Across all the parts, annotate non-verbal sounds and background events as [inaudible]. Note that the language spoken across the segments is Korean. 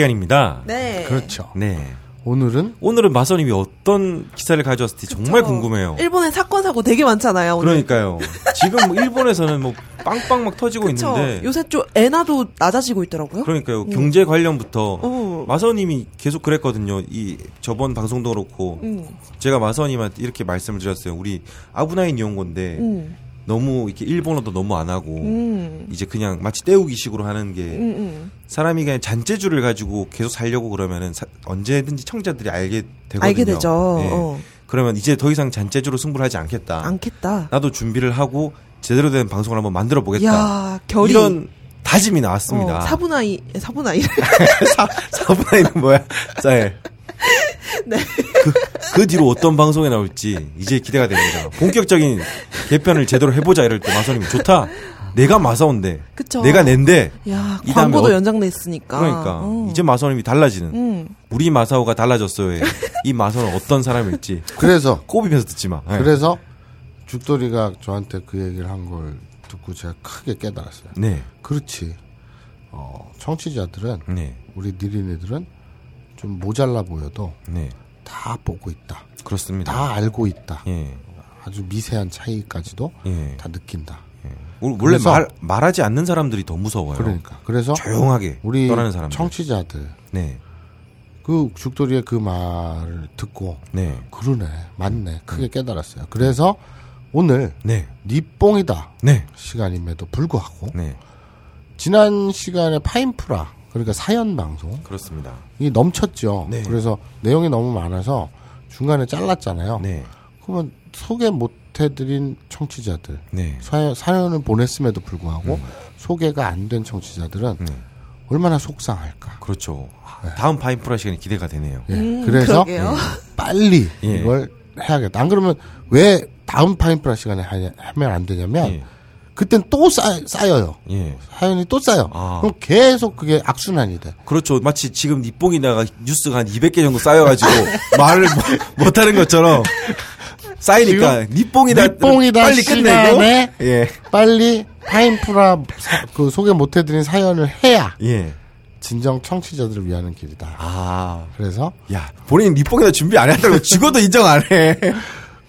시간입니다. 네. 그렇죠. 네. 오늘은 오늘은 마선님이 어떤 기사를 가져왔을지 정말 그쵸. 궁금해요. 일본에 사건 사고 되게 많잖아요. 오늘. 그러니까요. 지금 뭐 [laughs] 일본에서는 뭐 빵빵 막 터지고 그쵸. 있는데 요새 좀 엔화도 낮아지고 있더라고요. 그러니까요. 경제 관련부터 어. 마선님이 계속 그랬거든요. 이 저번 방송도 그렇고 음. 제가 마선님한테 이렇게 말씀을 드렸어요. 우리 아브나인 이용고인데 음. 너무 이렇게 일본어도 너무 안 하고 음. 이제 그냥 마치 때우기식으로 하는 게 음, 음. 사람이 그냥 잔재주를 가지고 계속 살려고 그러면은 사- 언제든지 청자들이 알게 되거든요. 알게 되죠. 네. 어. 그러면 이제 더 이상 잔재주로 승부를 하지 않겠다. 않겠다. 나도 준비를 하고 제대로 된 방송을 한번 만들어 보겠다. 야, 결이 이런 다짐이 나왔습니다. 어, 사분아이 사분아이. [laughs] 사분아이는 뭐야? 자, [laughs] 네. 그, 그 뒤로 어떤 방송에 나올지 이제 기대가 됩니다. 본격적인 개편을 제대로 해보자 이럴 때 마사님이 좋다. 내가 마사온데, 그쵸. 내가 낸데. 야, 이 광고도 어- 연장됐으니까. 그러니까 어. 이제 마사님이 달라지는. 음. 우리 마사오가 달라졌어요. 이 마사오는 어떤 사람일지 그래서 꼬비면서 듣지 마. 네. 그래서 죽돌이가 저한테 그 얘기를 한 걸 듣고 제가 크게 깨달았어요. 네, 그렇지. 어, 청취자들은 네, 우리 니린이들은 좀 모자라 보여도 네, 다 보고 있다. 그렇습니다. 다 알고 있다. 예, 아주 미세한 차이까지도 예. 다 느낀다. 원래 그래서- 말 말하지 않는 사람들이 더 무서워요. 그러니까 그래서 조용하게 우리 떠나는 사람들. 청취자들 네, 그 죽돌이의 그 말을 듣고 네, 그러네 맞네 크게 깨달았어요. 그래서 오늘 네, 니뽕이다 네, 시간임에도 불구하고 네, 지난 시간에 파인프라 그러니까 사연 방송 그렇습니다. 이 넘쳤죠. 네. 그래서 내용이 너무 많아서 중간에 잘랐잖아요. 네, 그러면 소개 못 해드린 청취자들 네, 사연, 사연을 보냈음에도 불구하고 소개가 안 된 청취자들은 네. 얼마나 속상할까. 그렇죠. 다음 파인프라 시간이 기대가 되네요. 예, 음, 그래서 그러게요. 빨리 예. 이걸 해야겠다. 안 그러면 왜 다음 파인프라 시간에 하면 안 되냐면 예, 그땐 또 쌓, 쌓여요. 예. 사연이 또 쌓여. 아. 그럼 계속 그게 악순환이 돼. 그렇죠. 마치 지금 니뽕이다가 뉴스가 한 200개 정도 쌓여가지고 [laughs] 말을 못, 못하는 것처럼 쌓이니까 니뽕이다 니뽕이다 빨리 끝내고 예, 빨리 파인프라 사- 그 소개 못 해드린 사연을 해야 예. 진정 청취자들을 위하는 길이다. 아, 그래서 야 본인 니뽕이다 준비 안 했다고 [laughs] 죽어도 인정 안 해.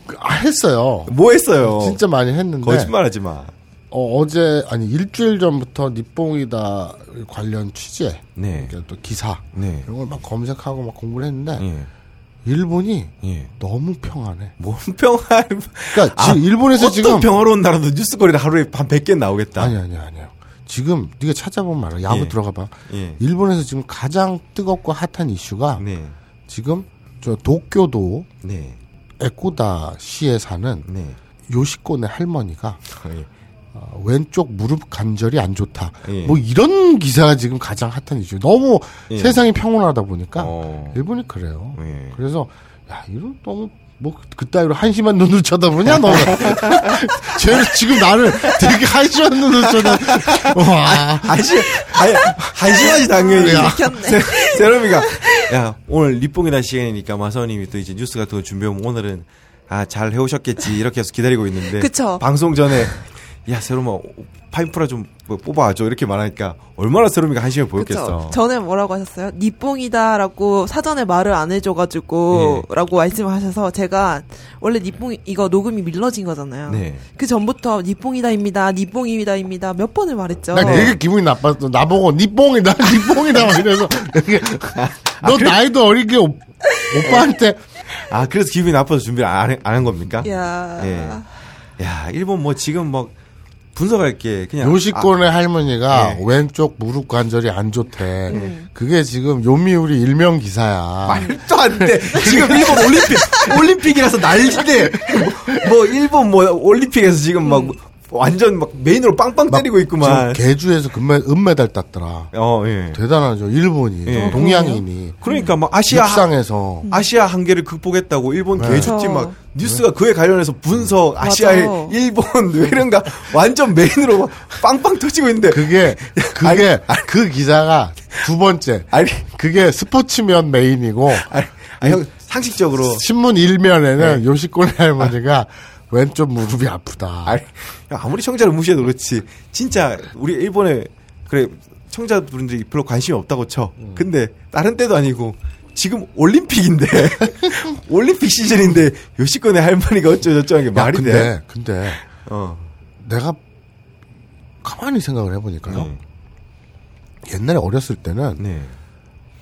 그- 아, 했어요. 뭐 했어요? 진짜 많이 했는데 거짓말하지 마. 어, 제 아니 일주일 전부터 니뽕이다 관련 취재, 네, 그러니까 또 기사 네, 이런 걸 막 검색하고 막 공부를 했는데 예, 일본이 예. 너무 평안해. 뭔 평화? 그러니까 지금 일본에서 어떤 지금 평화로운 나라도 뉴스거리를 하루에 한 100개 나오겠다. 아니 아니 아니요. 지금 네가 찾아보면 알아. 야구 예. 들어가 봐. 예. 일본에서 지금 가장 뜨겁고 핫한 이슈가 네, 지금 저 도쿄도 네, 에코다 시에 사는 네. 요시코네 할머니가 예. 어, 왼쪽 무릎 관절이 안 좋다. 예. 뭐 이런 기사가 지금 가장 핫한 이슈. 너무 예. 세상이 평온하다 보니까 어. 일본이 그래요. 예. 그래서 야 이런 너무 뭐 그따위로 한심한 눈으로 쳐다보냐 너. [laughs] 쟤는 지금 나를 되게 한심한 눈으로 쳐다. 와. 한심, 한, 한심하지, 당연히. 세- 세롬이가, 야, 오늘 리뽕이다 시간이니까 마사오님이 또 이제 뉴스 같은 거 준비하면 오늘은, 아, 잘 해오셨겠지. 이렇게 해서 기다리고 있는데. 그쵸. 방송 전에, 야, 세롬아, 파인프라 좀뭐 뽑아줘. 이렇게 말하니까, 얼마나 세롬이가 한심해 보였겠어. 그쵸. 전에 뭐라고 하셨어요? 니뽕이다라고 사전에 말을 안 해줘가지고 예. 라고 말씀하셔서 제가 원래 니뽕 이거 녹음이 밀러진 거잖아요. 네. 그 전부터 니뽕이다입니다, 니뽕이다입니다 몇 번을 말했죠. 나 되게 기분이 나빴어. 나보고 니 뽕이다, [laughs] 니 뽕이다 막 이래서 되게 [laughs] 너 나이도 어리게 오, 오빠한테 아, 그래서 기분이 나빠서 준비를 안, 해- 안한 겁니까? 야, 예. 야, 일본 뭐 지금 뭐, 분석할 게 그냥. 요시코네 할머니가 예. 왼쪽 무릎 관절이 안 좋대. 그게 지금 요미우리 일명 기사야. 말도 안 돼. 지금 일본 올림픽, 올림픽이라서 난리대. 뭐, [laughs] 뭐 일본 뭐, 올림픽에서 지금 막, 완전 막 메인으로 빵빵 때리고 있구만. 지금 개주에서 금메, 은메달 땄더라. 어, 예. 대단하죠. 일본이 예. 동양인이 그러니까 막 아시아 육상에서 아시아 한계를 극복했다고 일본 네. 개주팀 막 그쵸. 뉴스가 그에 관련해서 분석 아시아의 맞아요. 일본 왜 이런가 완전 메인으로 막 빵빵 터지고 있는데 그게 [laughs] 그게 그 기사가 두 번째. 아니 그게 스포츠면 메인이고 아니, 아니 형 상식적으로 신문 일면에는 요시코네 할머니가 왼쪽 무릎이 아프다. 아니 아무리 청자를 무시해도 그렇지 진짜 우리 일본에 그래 청자분들이 별로 관심이 없다고 쳐 음. 근데 다른 때도 아니고 지금 올림픽인데 [laughs] 올림픽 시즌인데 요시코네 할머니가 어쩌저쩌 하는 게 야, 말이 근데 돼? 근데 어. 내가 가만히 생각을 해보니까요. 네. 옛날에 어렸을 때는 네.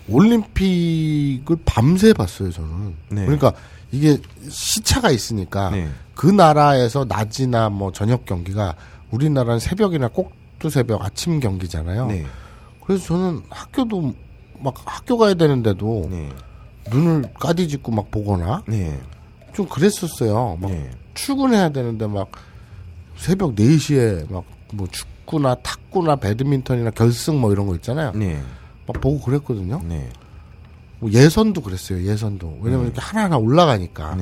올림픽을 밤새 봤어요, 저는. 네. 그러니까 이게 시차가 있으니까 네. 그 나라에서 낮이나 뭐 저녁 경기가 우리나라는 새벽이나 꼭두 새벽 아침 경기잖아요. 네. 그래서 저는 학교도 막 학교 가야 되는데도 네. 눈을 까디짓고 막 보거나 네. 좀 그랬었어요. 막 네. 출근해야 되는데 막 새벽 4시에 막 뭐 축구나 탁구나 배드민턴이나 결승 뭐 이런 거 있잖아요. 네. 막 보고 그랬거든요. 네. 뭐 예선도 그랬어요. 예선도. 왜냐면 이렇게 하나하나 올라가니까.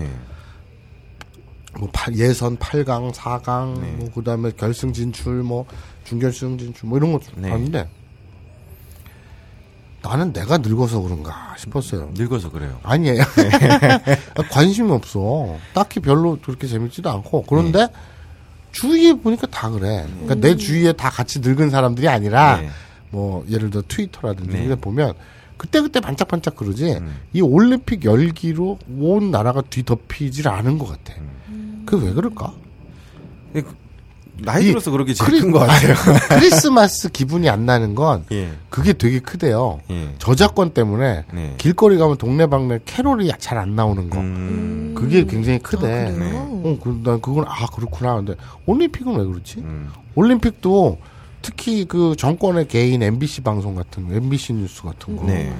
네. 뭐 팔- 예선 8강, 4강, 네. 뭐 그다음에 결승 진출, 뭐 중결승 진출, 뭐 이런 거 네. 봤는데 나는 내가 늙어서 그런가 싶었어요. 늙어서 그래요. 아니에요. [laughs] 관심이 없어. 딱히 별로 그렇게 재밌지도 않고. 그런데 네. 주위에 보니까 다 그래. 그러니까 내 주위에 다 같이 늙은 사람들이 아니라 네. 뭐 예를 들어 트위터라든지 네. 이런 데 보면 그때그때 반짝반짝 그러지 음. 이 올림픽 열기로 온 나라가 뒤덮이질 않은 것 같아. 음. 그게 왜 그럴까? 나이 이 들어서 그렇게 제일 크리- 큰것 같아요. [laughs] 크리스마스 기분이 안 나는 건 예. 그게 되게 크대요. 예. 저작권 때문에 네. 길거리 가면 동네방네 캐롤이 잘 안 나오는 거. 음. 그게 굉장히 크대. 아? 네. 어, 그, 난 그건, 아, 그렇구나. 근데, 올림픽은 왜 그렇지? 음. 올림픽도 특히 그 정권의 개인 MBC 방송 같은, 거, MBC 뉴스 같은 거. 네.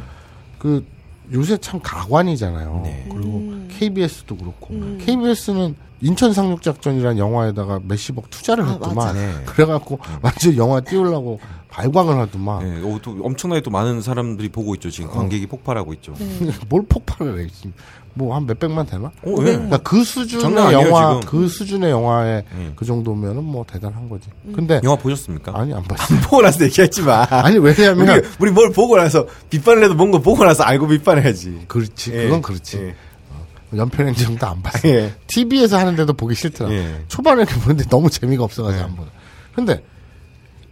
그, 요새 참 가관이잖아요. 네. 그리고 음. KBS도 그렇고. 음. KBS는 인천 상륙 작전이라는 영화에다가 몇십억 투자를 아, 했더만. 네. 그래갖고 완전 영화 띄우려고 발광을 하더만. 네. 어, 또 엄청나게 또 많은 사람들이 보고 있죠. 지금 관객이 폭발하고 있죠. 네. [laughs] 뭘 폭발을 해. 지금. 뭐 한 몇백만 되나? 어, 예. 그러니까 그 수준의 영화, 지금. 그 수준의 영화에 예. 그 정도면은 뭐 대단한 거지. 근데 영화 보셨습니까? 아니 안 봤어. 보고 나서 얘기하지 마. [laughs] 아니 왜냐면 우리, 우리 뭘 보고 나서 비판을 해도 뭔가 보고 나서 알고 비판해야지. 그렇지, 예. 그건 그렇지. 예. 연편행 정도 안 봤어. 예. TV에서 하는데도 보기 싫더라. 예. 초반에 보는데 너무 재미가 없어가지고 안 보다. 근데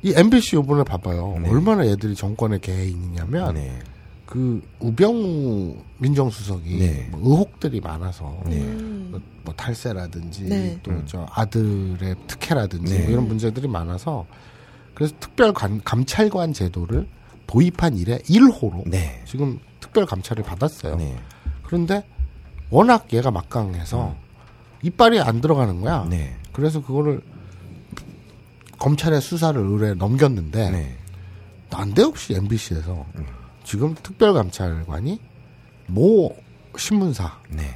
이 MBC 요번에 봐봐요. 네. 얼마나 애들이 정권에 개인이냐면 네. 그 우병우 민정수석이 네. 뭐 의혹들이 많아서 네. 뭐, 뭐 탈세라든지 네. 또저 아들의 특혜라든지 네. 뭐 이런 문제들이 많아서 그래서 특별 감, 감찰관 제도를 도입한 이래 1호로 네. 지금 특별 감찰을 받았어요. 네. 그런데 워낙 얘가 막강해서 이빨이 안 들어가는 거야. 음. 네. 그래서 그거를 검찰의 수사를 의뢰 넘겼는데 네. 난데없이 MBC에서 음. 지금 특별감찰관이 모 신문사 네.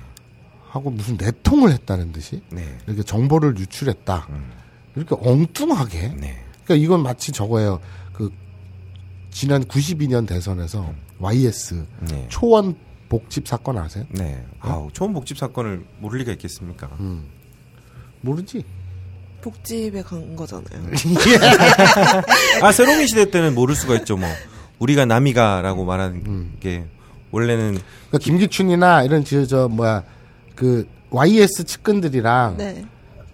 하고 무슨 내통을 했다는 듯이 네. 이렇게 정보를 유출했다. 음. 이렇게 엉뚱하게. 네. 그러니까 이건 마치 저거예요. 그 지난 92년 대선에서 YS 네. 초원 복집 사건 아세요? 네. 아우, 초원 복집 사건을 모를 리가 있겠습니까? 음. 모르지. 복집에 간 거잖아요. [laughs] 아, 새로운 시대 때는 모를 수가 있죠, 뭐. 우리가 남이가라고 말하는 음. 게, 원래는, 그러니까 김기춘이나 이런 저, 저 뭐야 그 YS 측근들이랑 네.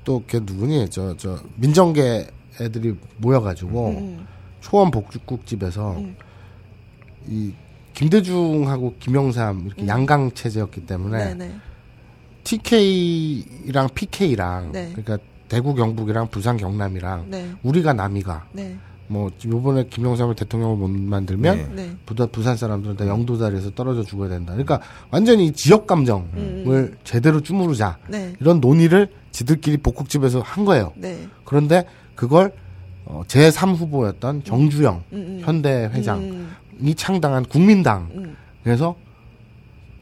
또걔 누구니 저 저 민정계 애들이 모여가지고 음. 초원 복국집에서 음. 이 김대중하고 김영삼 이렇게 음. 양강 체제였기 때문에 네네. TK랑 PK랑 네. 그러니까 대구 경북이랑 부산 경남이랑 네. 우리가 남이가 네. 뭐 요번에 김영삼을 대통령을 못 만들면 네. 네. 부다, 부산 사람들은 다 영도 자리에서 떨어져 죽어야 된다. 그러니까 완전히 지역 감정을 음. 제대로 주무르자 네. 이런 논의를 지들끼리 복국집에서 한 거예요. 네. 그런데 그걸 어, 제3 후보였던 정주영 음, 음. 현대 회장이 음. 창당한 국민당 음. 그래서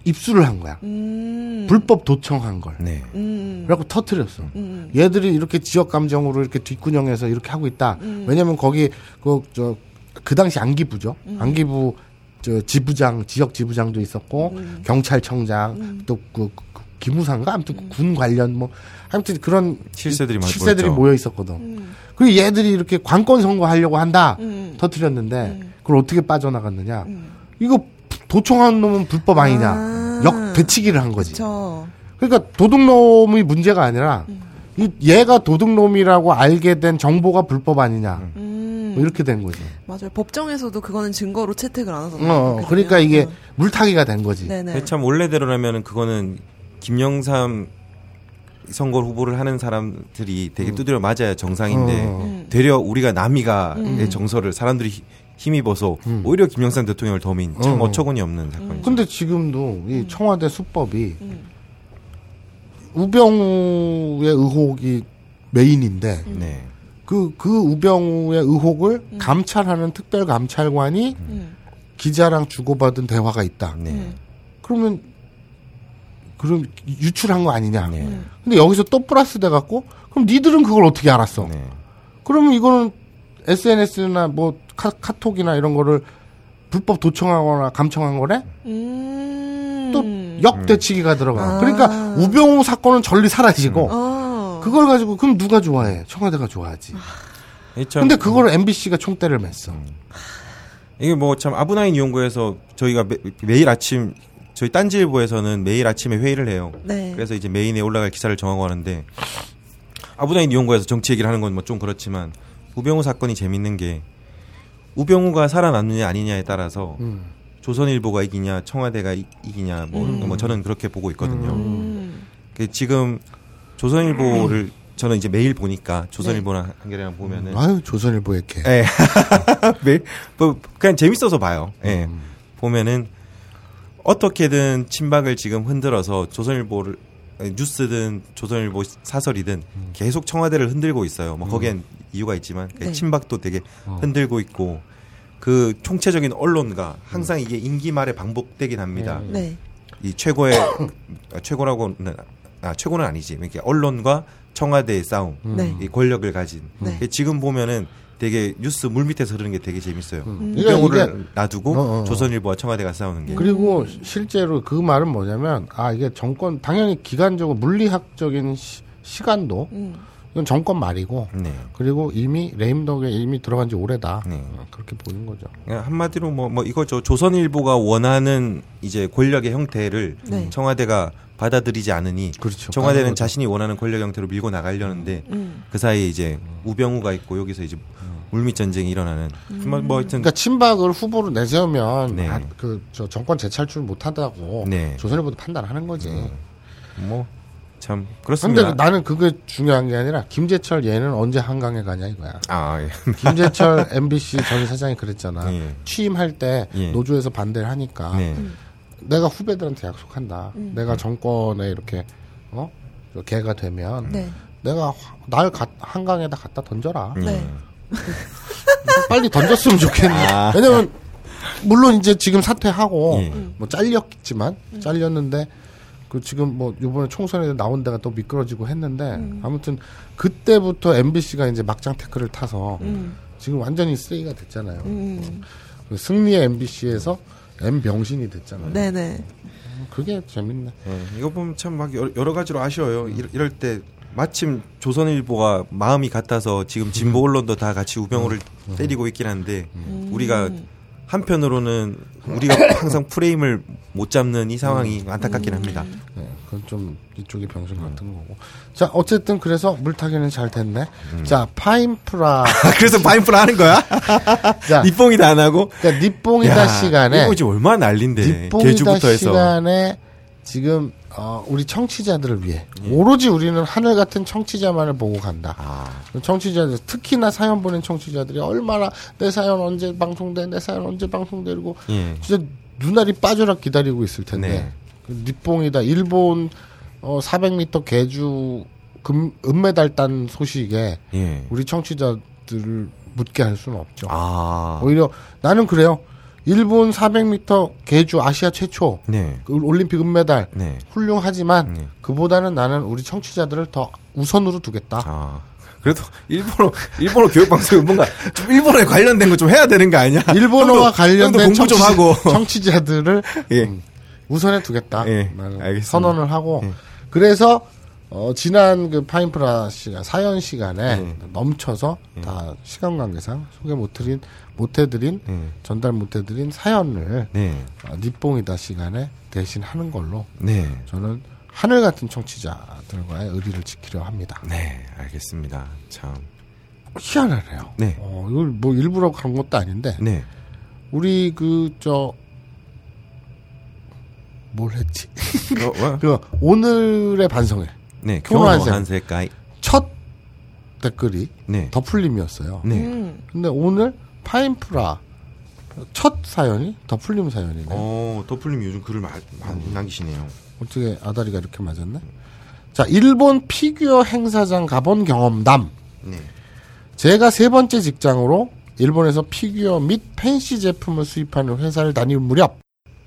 입수를 한 거야. 음. 불법 도청한 걸. 네. 음. 그래갖고 터트렸어. 음. 얘들이 이렇게 지역 감정으로 이렇게 뒷구녕에서 이렇게 하고 있다. 음. 왜냐면 거기 그저그 당시 안기부죠. 음. 안기부 저 지부장 지역 지부장도 있었고 음. 경찰청장 또 그 기무사인가 아무튼 군 관련 뭐 아무튼 그런 실세들이 많이 실세들이. 모여 있었거든. 음. 그리고 얘들이 이렇게 관건 선거 하려고 한다. 음. 터트렸는데 음. 그걸 어떻게 빠져나갔느냐? 음. 이거 도청한 놈은 불법 아니냐? 아. 역 되치기를 한 거지. 그쵸. 그러니까 도둑놈이 문제가 아니라 이 얘가 도둑놈이라고 알게 된 정보가 불법 아니냐? 음. 뭐 이렇게 된 거지. 맞아요. 법정에서도 그거는 증거로 채택을 안 하잖아요. 어, 어. 그러니까 이게 어. 물타기가 된 거지. 네네. 참 원래대로라면 그거는 김영삼 선거 후보를 하는 사람들이 되게 두드려 맞아야 정상인데 어. 음. 되려 우리가 남이가 음. 의 정서를 사람들이 히- 힘입어서 음. 오히려 김영삼 대통령을 도민 참 어. 어처구니 없는 사건이죠. 근데 지금도 이 청와대 수법이 음. 우병우의 의혹이 메인인데 네. 그, 그 우병우의 의혹을 감찰하는 특별 감찰관이 음. 기자랑 주고받은 대화가 있다. 네. 음. 그러면 그럼 유출한 거 아니냐? 네. 음. 근데 여기서 또 플러스 돼 갖고 그럼 니들은 그걸 어떻게 알았어? 네. 그러면 이거는 SNS나 뭐 카, 카톡이나 이런 거를 불법 도청하거나 감청한 거래? 음. 또 역대치기가 들어가. 아. 그러니까 우병우 사건은 전리 사라지고 어. 그걸 가지고 그럼 누가 좋아해? 청와대가 좋아하지. 이참 근데 그걸 MBC가 총대를 맸어. 이게 뭐 참 아브나인 이용고에서 저희가 매, 일 아침 저희 딴지일보에서는 매일 아침에 회의를 해요. 네. 그래서 이제 메인에 올라갈 기사를 정하고 하는데 아브나인 이용고에서 정치 얘기를 하는 건 뭐 좀 그렇지만 우병우 사건이 재밌는 게 우병우가 살아남느냐 아니냐에 따라서 음. 조선일보가 이기냐 청와대가 이, 기냐 뭐 음. 뭐 저는 그렇게 보고 있거든요. 음. 그 지금 조선일보를 저는 이제 매일 보니까 조선일보나 한겨레랑 보면은 아유 조선일보 이렇게. 예. [laughs] 매일 뭐 그냥 재밌어서 봐요. 예. 음. 보면은 어떻게든 친박을 지금 흔들어서 조선일보를 뉴스든 조선일보 사설이든 음. 계속 청와대를 흔들고 있어요. 뭐 거기엔 이유가 있지만 그 네. 친박도 되게 어. 흔들고 있고 그 총체적인 언론가 항상 이게 임기 말에 반복되긴 합니다. 음. 네. 이 최고의 [coughs] 아, 최고라고는 아 최고는 아니지. 이렇게 언론과 청와대의 싸움, 네. 이 권력을 가진. 네. 그 지금 보면은 되게 뉴스 물 밑에서 흐르는 게 되게 재밌어요. 음. 우병우를 그러니까 이게- 놔두고 어, 어. 조선일보와 청와대가 싸우는 게. 그리고 실제로 그 말은 뭐냐면 아 이게 정권 당연히 기간적으로 물리학적인 시, 간도 음. 이건 정권 말이고 네. 그리고 이미 레임덕에 이미 들어간 지 오래다 네. 어, 그렇게 보는 거죠. 그냥 한마디로 뭐, 뭐 이거죠. 조선일보가 원하는 이제 권력의 형태를 네. 청와대가 받아들이지 않으니 그렇죠. 청와대는. 자신이 원하는 권력 형태로 밀고 나가려는데 음. 그 사이에 이제 우병우가 있고 여기서 이제 물밑 전쟁이 일어나는 뭐, 뭐 하여튼 그러니까 친박을 후보로 내세우면 네. 아, 그저 정권 재창출 못한다고 네. 조선일보도 판단하는 거지. 뭐 참 근데 그렇습니다. 나는 그게 중요한 게 아니라 김재철 얘는 언제 한강에 가냐 이거야. 아 예. [laughs] 김재철 MBC 전 사장이 그랬잖아. 예. 취임할 때 예. 노조에서 반대를 하니까 네. 내가 후배들한테 약속한다. 내가 정권에 이렇게 어 개가 되면 네. 내가 화- 날 가- 한강에다 갖다 던져라. 네. [laughs] 빨리 던졌으면 좋겠네. 아. 왜냐면 물론 이제 지금 사퇴하고 예. 뭐 잘렸지만 잘렸는데 그 지금 뭐 이번에 총선에 나온 데가 또 미끄러지고 했는데 아무튼 그때부터 MBC가 이제 막장 태클을 타서 음. 지금 완전히 쓰레기가 됐잖아요. 음. 그 승리의 MBC에서 M 병신이 됐잖아요. 네네. 그게 재밌네. 예, 이거 보면 참 막 여러 가지로 아쉬워요. 이럴, 이럴 때 마침 조선일보가 마음이 같아서 지금 진보 언론도 다 같이 우병우를 때리고 있긴 한데 우리가 한편으로는 우리가 [coughs] 항상 프레임을 못 잡는 이 상황이 안타깝긴 합니다. 네, 그건 좀 이쪽이 병신 같은 거고. 자, 어쨌든 그래서 물타기는 잘 됐네. 자, 파인프라. [laughs] 그래서 바인프라 하는 거야? [laughs] 자, 니뽕이다 안 하고? 그러니까 니뽕이다 야, 시간에 이거 지금 얼마나 난린데 니뽕이다 시간에 지금 어, 우리 청취자들을 위해 예. 오로지 우리는 하늘 같은 청취자만을 보고 간다. 아, 청취자들 특히나 사연 보낸 청취자들이 얼마나 내 사연 언제 방송돼 내 사연 언제 방송되고 예. 진짜 눈알이 빠져라 기다리고 있을 텐데 네. 그 니뽕이다 일본 어 400m 개주 금 은메달 딴 소식에 예. 우리 청취자들을 묻게 할 수는 없죠. 아, 오히려 나는 그래요. 일본 400m 계주 아시아 최초 네. 그 올림픽 은메달 네. 훌륭하지만 네. 그보다는 나는 우리 청취자들을 더 우선으로 두겠다. 아. 그래도 일본어 일본어 교육 방송은 뭔가 좀 일본어에 관련된 거 좀 해야 되는 거 아니야? 일본어와 형도- 관련된 공부 좀 청취- 하고. [laughs] 청취자들을 예. 음, 우선에 두겠다. 예. 선언을 하고 예. 그래서 어, 지난 그 파인프라 시간 사연 시간에 예. 넘쳐서 다 시간 관계상 소개 못 드린 못해드린 예. 전달 못해드린 사연을 네. 어, 니뽕이다 시간에 대신 하는 걸로 네. 저는 하늘 같은 청취자들과의 의리를 지키려 합니다. 네, 알겠습니다. 참. 희한하네요. 네. 어, 이걸 뭐 일부러 그런 것도 아닌데 네. 우리 그 저 뭘 했지? 어, 어? [laughs] 그 오늘의 반성회 네, 한색. 한색가이. 첫 댓글이 네. 더풀림이었어요. 네. 음. 근데 오늘 파인프라 첫 사연이 더풀림 사연이네. 요 어, 더풀님이 요즘 글을 많이, 많이 남기시네요. 어떻게 아다리가 이렇게 맞았네? 자, 일본 피규어 행사장 가본 경험담. 네. 제가 세 번째 직장으로 일본에서 피규어 및 팬시 제품을 수입하는 회사를 다닐 무렵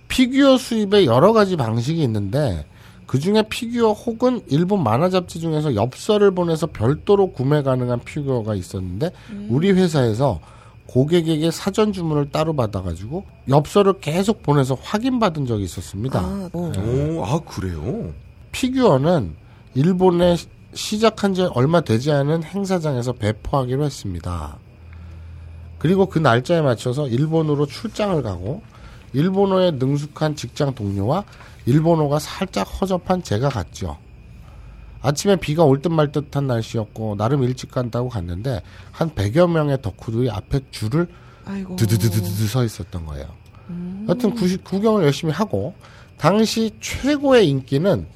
피규어 수입에 여러 가지 방식이 있는데 그 중에 피규어 혹은 일본 만화 잡지 중에서 엽서를 보내서 별도로 구매 가능한 피규어가 있었는데 우리 회사에서 고객에게 사전 주문을 따로 받아가지고 엽서를 계속 보내서 확인받은 적이 있었습니다. 아, 어. 오, 아, 그래요? 피규어는 일본에 시- 시작한 지 얼마 되지 않은 행사장에서 배포하기로 했습니다. 그리고 그 날짜에 맞춰서 일본으로 출장을 가고 일본어에 능숙한 직장 동료와 일본어가 살짝 허접한 제가 갔죠. 아침에 비가 올 듯 말 듯한 날씨였고 나름 일찍 간다고 갔는데 한 100여 명의 덕후들이 앞에 줄을. 드드드드드 서 있었던 거예요. 여튼 구, 구경을 열심히 하고 당시 최고의 인기는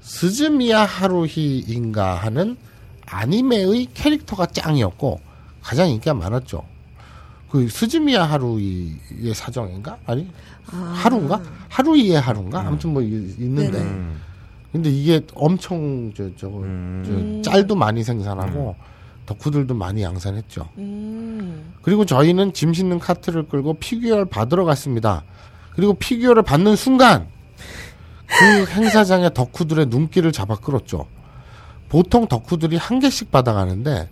스즈미야 하루히인가 하는 아니메의 캐릭터가 짱이었고 가장 인기가 많았죠. 그 스즈미야 하루이의 사정인가? 아니 하루인가? 하루이의 하루인가? 아무튼 뭐 이- 있는데 네네. 음. 근데 이게 엄청 저 저거 음. 저 짤도 많이 생산하고 덕후들도 많이 양산했죠. 음. 그리고 저희는 짐 싣는 카트를 끌고 피규어를 받으러 갔습니다. 그리고 피규어를 받는 순간 그 행사장의 덕후들의 눈길을 잡아 끌었죠. 보통 덕후들이 한 개씩 받아가는데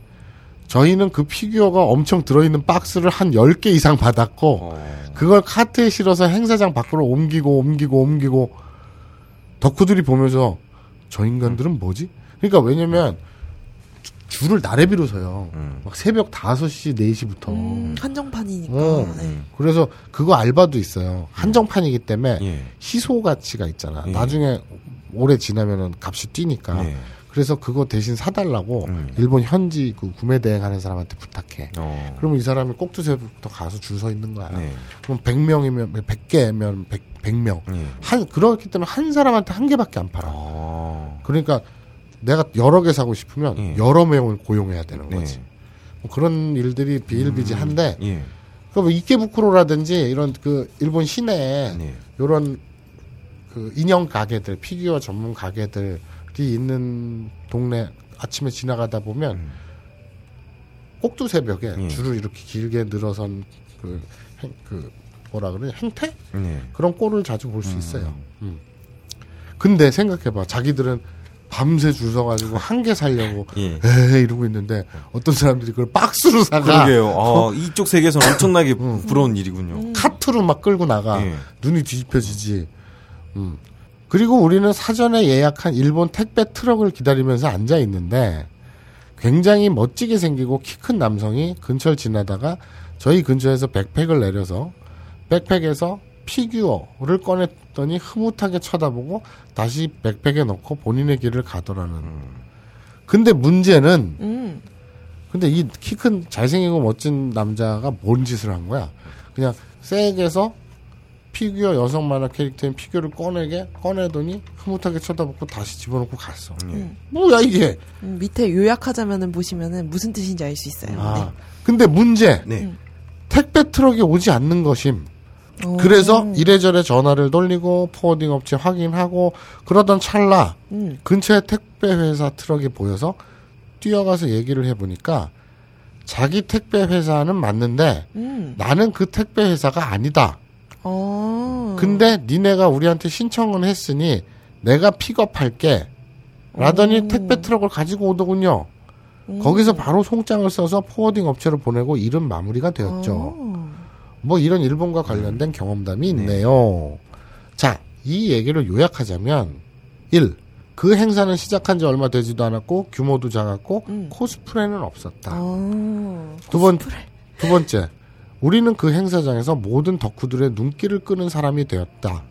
저희는 그 피규어가 엄청 들어있는 박스를 한 10개 이상 받았고 어. 그걸 카트에 실어서 행사장 밖으로 옮기고 옮기고 옮기고 덕후들이 보면서 저 인간들은 뭐지? 그러니까 왜냐면 주- 줄을 나래비로 서요. 음. 막 새벽 5시, 4시부터. 음, 한정판이니까. 어. 네. 그래서 그거 알바도 있어요. 한정판이기 때문에 예. 희소 가치가 있잖아. 예. 나중에 오래 지나면은 값이 뛰니까. 네. 그래서 그거 대신 사달라고 음. 일본 현지 그 구매 대행하는 사람한테 부탁해. 어. 그러면 이 사람이 꼭두새부터 가서 줄 서 있는 거야. 네. 그럼 100명이면 100개면 100, 100명. 예. 한 그렇기 때문에 한 사람한테 한 개밖에 안 팔아. 어. 그러니까 내가 여러 개 사고 싶으면 예. 여러 명을 고용해야 되는 네. 거지. 뭐 그런 일들이 비일비재한데 예. 그뭐 이케부쿠로라든지 이런 그 일본 시내에 네. 이런 그 인형 가게들, 피규어 전문 가게들이 있는 동네 아침에 지나가다 보면 음. 꼭두 새벽에 예. 줄을 이렇게 길게 늘어선 그, 행, 그 뭐라 그러냐 행태 네. 그런 꼴을 자주 볼 수 있어요. 음. 근데 생각해봐, 자기들은 밤새 줄 서가지고 한 개 살려고 [laughs] 예. 에이 이러고 있는데 어떤 사람들이 그걸 박스로 사가 그러게요. 어, 이쪽 세계에서는 엄청나게 부러운 일이군요. 카트로 막 끌고 나가 예. 눈이 뒤집혀지지. 음. 그리고 우리는 사전에 예약한 일본 택배 트럭을 기다리면서 앉아 있는데 굉장히 멋지게 생기고 키 큰 남성이 근처를 지나다가 저희 근처에서 백팩을 내려서 백팩에서 피규어를 꺼냈더니 흐뭇하게 쳐다보고 다시 백팩에 넣고 본인의 길을 가더라는. 근데 문제는 음. 근데 이 키 큰 잘생기고 멋진 남자가 뭔 짓을 한 거야? 그냥 색에서 피규어 여성 만화 캐릭터인 피규어를 꺼내게 꺼내더니 흐뭇하게 쳐다보고 다시 집어넣고 갔어. 예. 뭐야 이게? 음, 밑에 요약하자면은 보시면은 무슨 뜻인지 알 수 있어요. 아, 근데 문제 네. 택배 트럭이 오지 않는 것임. 네. 어. 그래서 이래저래 전화를 돌리고 forwarding 업체 확인하고 그러던 찰나 음. 근처에 택배 회사 트럭이 보여서 뛰어가서 얘기를 해보니까 자기 택배 회사는 맞는데 음. 나는 그 택배 회사가 아니다. 어. 근데 니네가 우리한테 신청은 했으니 내가 픽업할게. 라더니 오. 택배 트럭을 가지고 오더군요. 음. 거기서 바로 송장을 써서 포워딩 업체로 보내고 일은 마무리가 되었죠. 어. 뭐 이런 일본과 관련된 경험담이 있네요. 자, 이 얘기를 요약하자면 1. 그 행사는 시작한 지 얼마 되지도 않았고 규모도 작았고 음. 코스프레는 없었다. 어. 두 번, 두 번째. 우리는 그 행사장에서 모든 덕후들의 눈길을 끄는 사람이 되었다.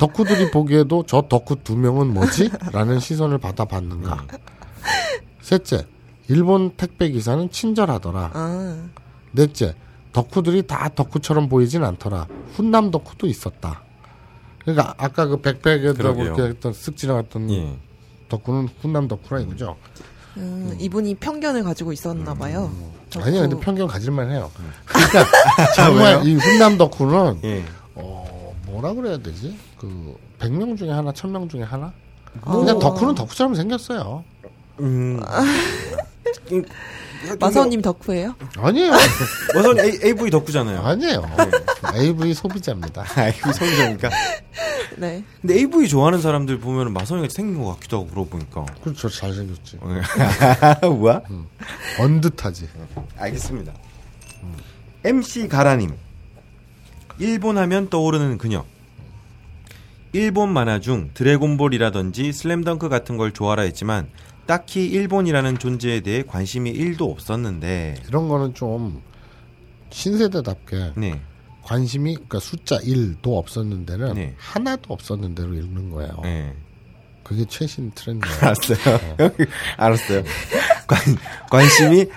덕후들이 보기에도 저 덕후 두 명은 뭐지? 라는 시선을 받아봤는가. 셋째. 일본 택배 기사는 친절하더라. 아. 넷째. 덕후들이 다 덕후처럼 보이진 않더라. 훈남 덕후도 있었다. 그러니까 아까 그 백팩에다가. 이렇게 했던 쓱 지나갔던 예. 덕후는 훈남 덕후라 이거죠. 음, 이분이 편견을 가지고 있었나 봐요. 덕후. 아니요, 근데 편견 가질만 해요. [laughs] 그러니까 [laughs] 정말 이 훈남 덕후는 예. 어, 뭐라 그래야 되지? 그 100명 중에 하나, 1000명 중에 하나? 어. 그냥 덕후는 덕후처럼 생겼어요. 음. [laughs] 음, 마사오님 덕후예요? 아니에요. [laughs] 마사오님 A, AV 덕후잖아요. 아니에요. [laughs] AV 소비자입니다. AV 소비자니까. 네. 근데 AV 좋아하는 사람들 보면 마사오님같이 생긴 것 같기도 하고 물어보니까. 그렇죠. 잘생겼지. [laughs] 뭐야? 언듯하지. 알겠습니다. MC 가라님. 일본 하면 떠오르는 그녀. 일본 만화 중 드래곤볼이라든지 슬램덩크 같은 걸 좋아라 했지만 딱히 일본이라는 존재에 대해 관심이 1도 없었는데 이런 거는 좀 신세대답게 네. 관심이 그러니까 숫자 1도 없었는 데는 네. 하나도 없었는 데로 읽는 거예요. 네. 그게 최신 트렌드예요. 알았어요. [laughs] 알았어요. 관, 관심이 네.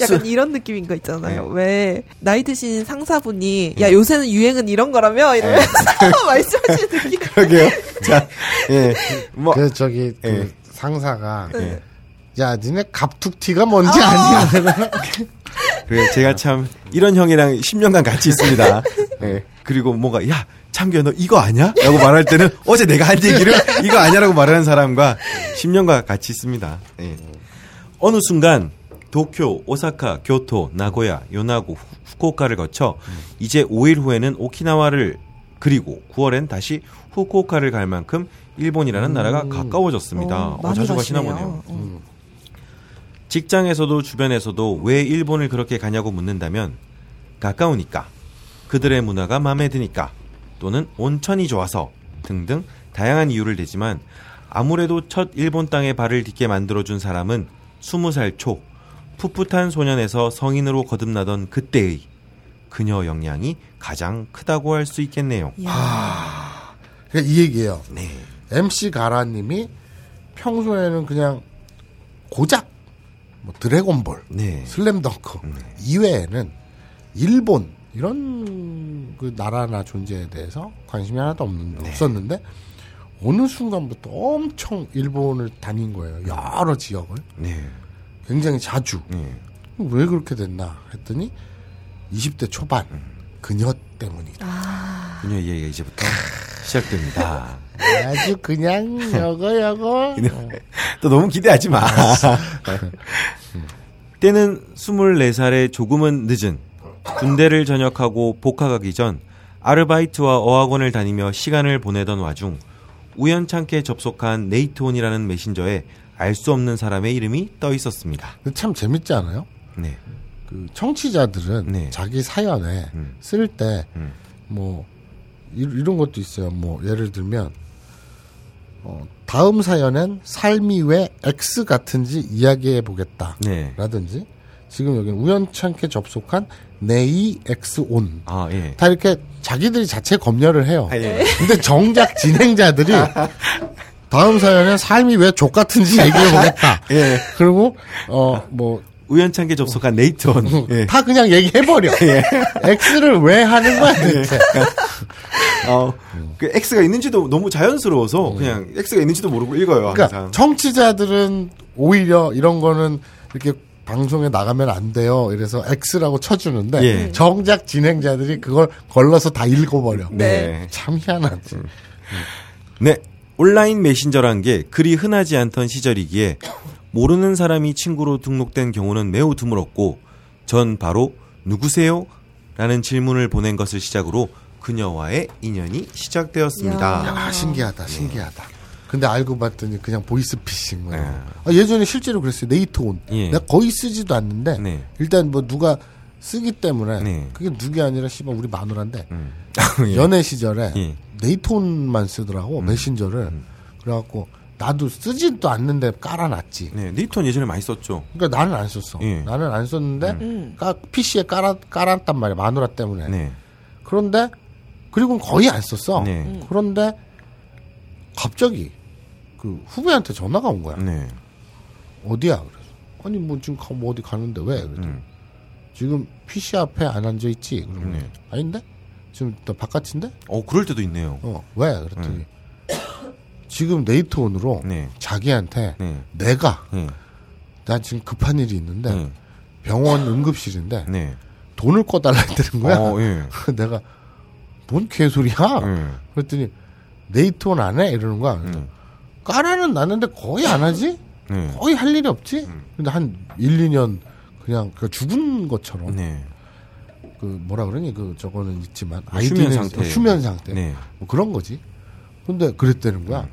약간 이런 느낌인 거 있잖아요. 네. 왜 나이 드신 상사분이 야 요새는 유행은 이런 거라며 이러면서 [laughs] 말씀하시는 느낌. 그러게요. [laughs] 자, 예. 뭐 그 저기 그 예. 상사가 예. 야 니네 갑툭튀가 뭔지 아냐? [laughs] 그래 제가 참 이런 형이랑 10년간 같이 있습니다. 예. 그리고 뭔가 야 참규야 너 이거 아냐? 라고 말할 때는 어제 내가 한 얘기를 이거 아냐라고 말하는 사람과 10년간 같이 있습니다. 예. 어느 순간 도쿄, 오사카, 교토, 나고야, 요나고, 후- 후쿠오카를 거쳐 이제 5일 후에는 오키나와를 그리고 9월엔 다시 후쿠오카를 갈 만큼 일본이라는 나라가 가까워졌습니다. 어, 어, 자주 가시나. 보네요. 어. 직장에서도 주변에서도 왜 일본을 그렇게 가냐고 묻는다면 가까우니까 그들의 문화가 마음에 드니까 또는 온천이 좋아서 등등 다양한 이유를 대지만 아무래도 첫 일본 땅에 발을 딛게 만들어준 사람은 20살 초 풋풋한 소년에서 성인으로 거듭나던 그때의 그녀 역량이 가장 크다고 할 수 있겠네요. 이야. 그러니까 이 얘기예요. 네. MC 가라님이 평소에는 그냥 고작 뭐 드래곤볼, 네. 슬램덩크 이외에는 일본 이런 그 나라나 존재에 대해서 관심이 하나도 없는, 네. 없었는데 어느 순간부터 엄청 일본을 다닌 거예요. 여러 지역을 네. 굉장히 자주. 네. 왜 그렇게 됐나 했더니 20대 초반 그녀 때문이다. 그녀 이야기가 이제부터 시작됩니다. 아주 그냥 여거 여거. 또 너무 기대하지 마. 때는 24살의 조금은 늦은 군대를 전역하고 복학하기 전 아르바이트와 어학원을 다니며 시간을 보내던 와중 우연찮게 접속한 네이트온이라는 메신저에 알 수 없는 사람의 이름이 떠 있었습니다. 참 재밌지 않아요? 네. 그 청취자들은 네. 자기 사연에 음. 쓸때 음. 뭐 이런 것도 있어요. 뭐 예를 들면 어, 다음 사연엔 삶이 왜 X 같은지 이야기해 보겠다. 네. 라든지 지금 여기는 우연찮게 접속한 네이 X 온. 아, 예. 다 이렇게 자기들이 자체 검열을 해요. 아, 예. 근데 정작 [laughs] 진행자들이 다음 사연에 삶이 왜 족 같은지 얘기해 보겠다. [laughs] 예. 그리고 어 뭐 우연찮게 접속한 네이트온. 예. 다 그냥 얘기해버려. [laughs] X를 왜 하는 거야, 대체. [laughs] 어, 그 X가 있는지도 너무 자연스러워서 그냥 X가 있는지도 모르고 읽어요, 항상. 그러니까, 청취자들은 오히려 이런 거는 이렇게 방송에 나가면 안 돼요. 이래서 X라고 쳐주는데, 예. 정작 진행자들이 그걸 걸러서 다 읽어버려. 네. 참 희한하지. 네. 온라인 메신저란 게 그리 흔하지 않던 시절이기에 모르는 사람이 친구로 등록된 경우는 매우 드물었고 전 바로 누구세요? 라는 질문을 보낸 것을 시작으로 그녀와의 인연이 시작되었습니다. 야. 아, 신기하다, 신기하다. 근데 알고 봤더니 그냥 보이스피싱. 뭐. 네. 아, 예전에 실제로 그랬어요. 네이트온. 예. 내가 거의 쓰지도 않는데 네. 일단 뭐 누가 쓰기 때문에 네. 그게 누게 아니라 씨발 우리 마누라인데 음. 예. 연애 시절에 [laughs] 예. 네이트온만 쓰더라고 메신저를. 그래갖고 나도 쓰지도 않는데 깔아놨지. 네, 네이톤 예전에 많이 썼죠. 그러니까 나는 안 썼어. 예. 나는 안 썼는데 음. 까, PC에 깔아 깔았단 말이야 마누라 때문에. 네. 그런데 그리고 거의 안 썼어. 네. 그런데 갑자기 그 후배한테 전화가 온 거야. 네. 어디야? 그래서 아니 뭐 지금 가- 뭐 어디 가는데 왜? 그랬더니 음. 지금 PC 앞에 안 앉아 있지. 그러면 네. 아닌데? 지금 또 바깥인데? 어, 그럴 때도 있네요. 어 왜? 그랬더니 지금 네이트온으로 네. 자기한테 네. 내가 네. 나 지금 급한 일이 있는데 네. 병원 응급실인데 네. 돈을 꺼달라 했다는 거야. 어, 예. [laughs] 내가 뭔 개소리야? 예. 그랬더니 네이트온 안 해? 이러는 거야. 음. 까라는 났는데 거의 안 하지? 네. 거의 할 일이 없지? 근데 한 1, 2년 그냥 그 죽은 것처럼 네. 그 뭐라 그러니 그 저거는 있지만 뭐 아이디는 휴면 상태. 휴면 상태 네. 뭐 그런 거지. 근데 그랬다는 거야.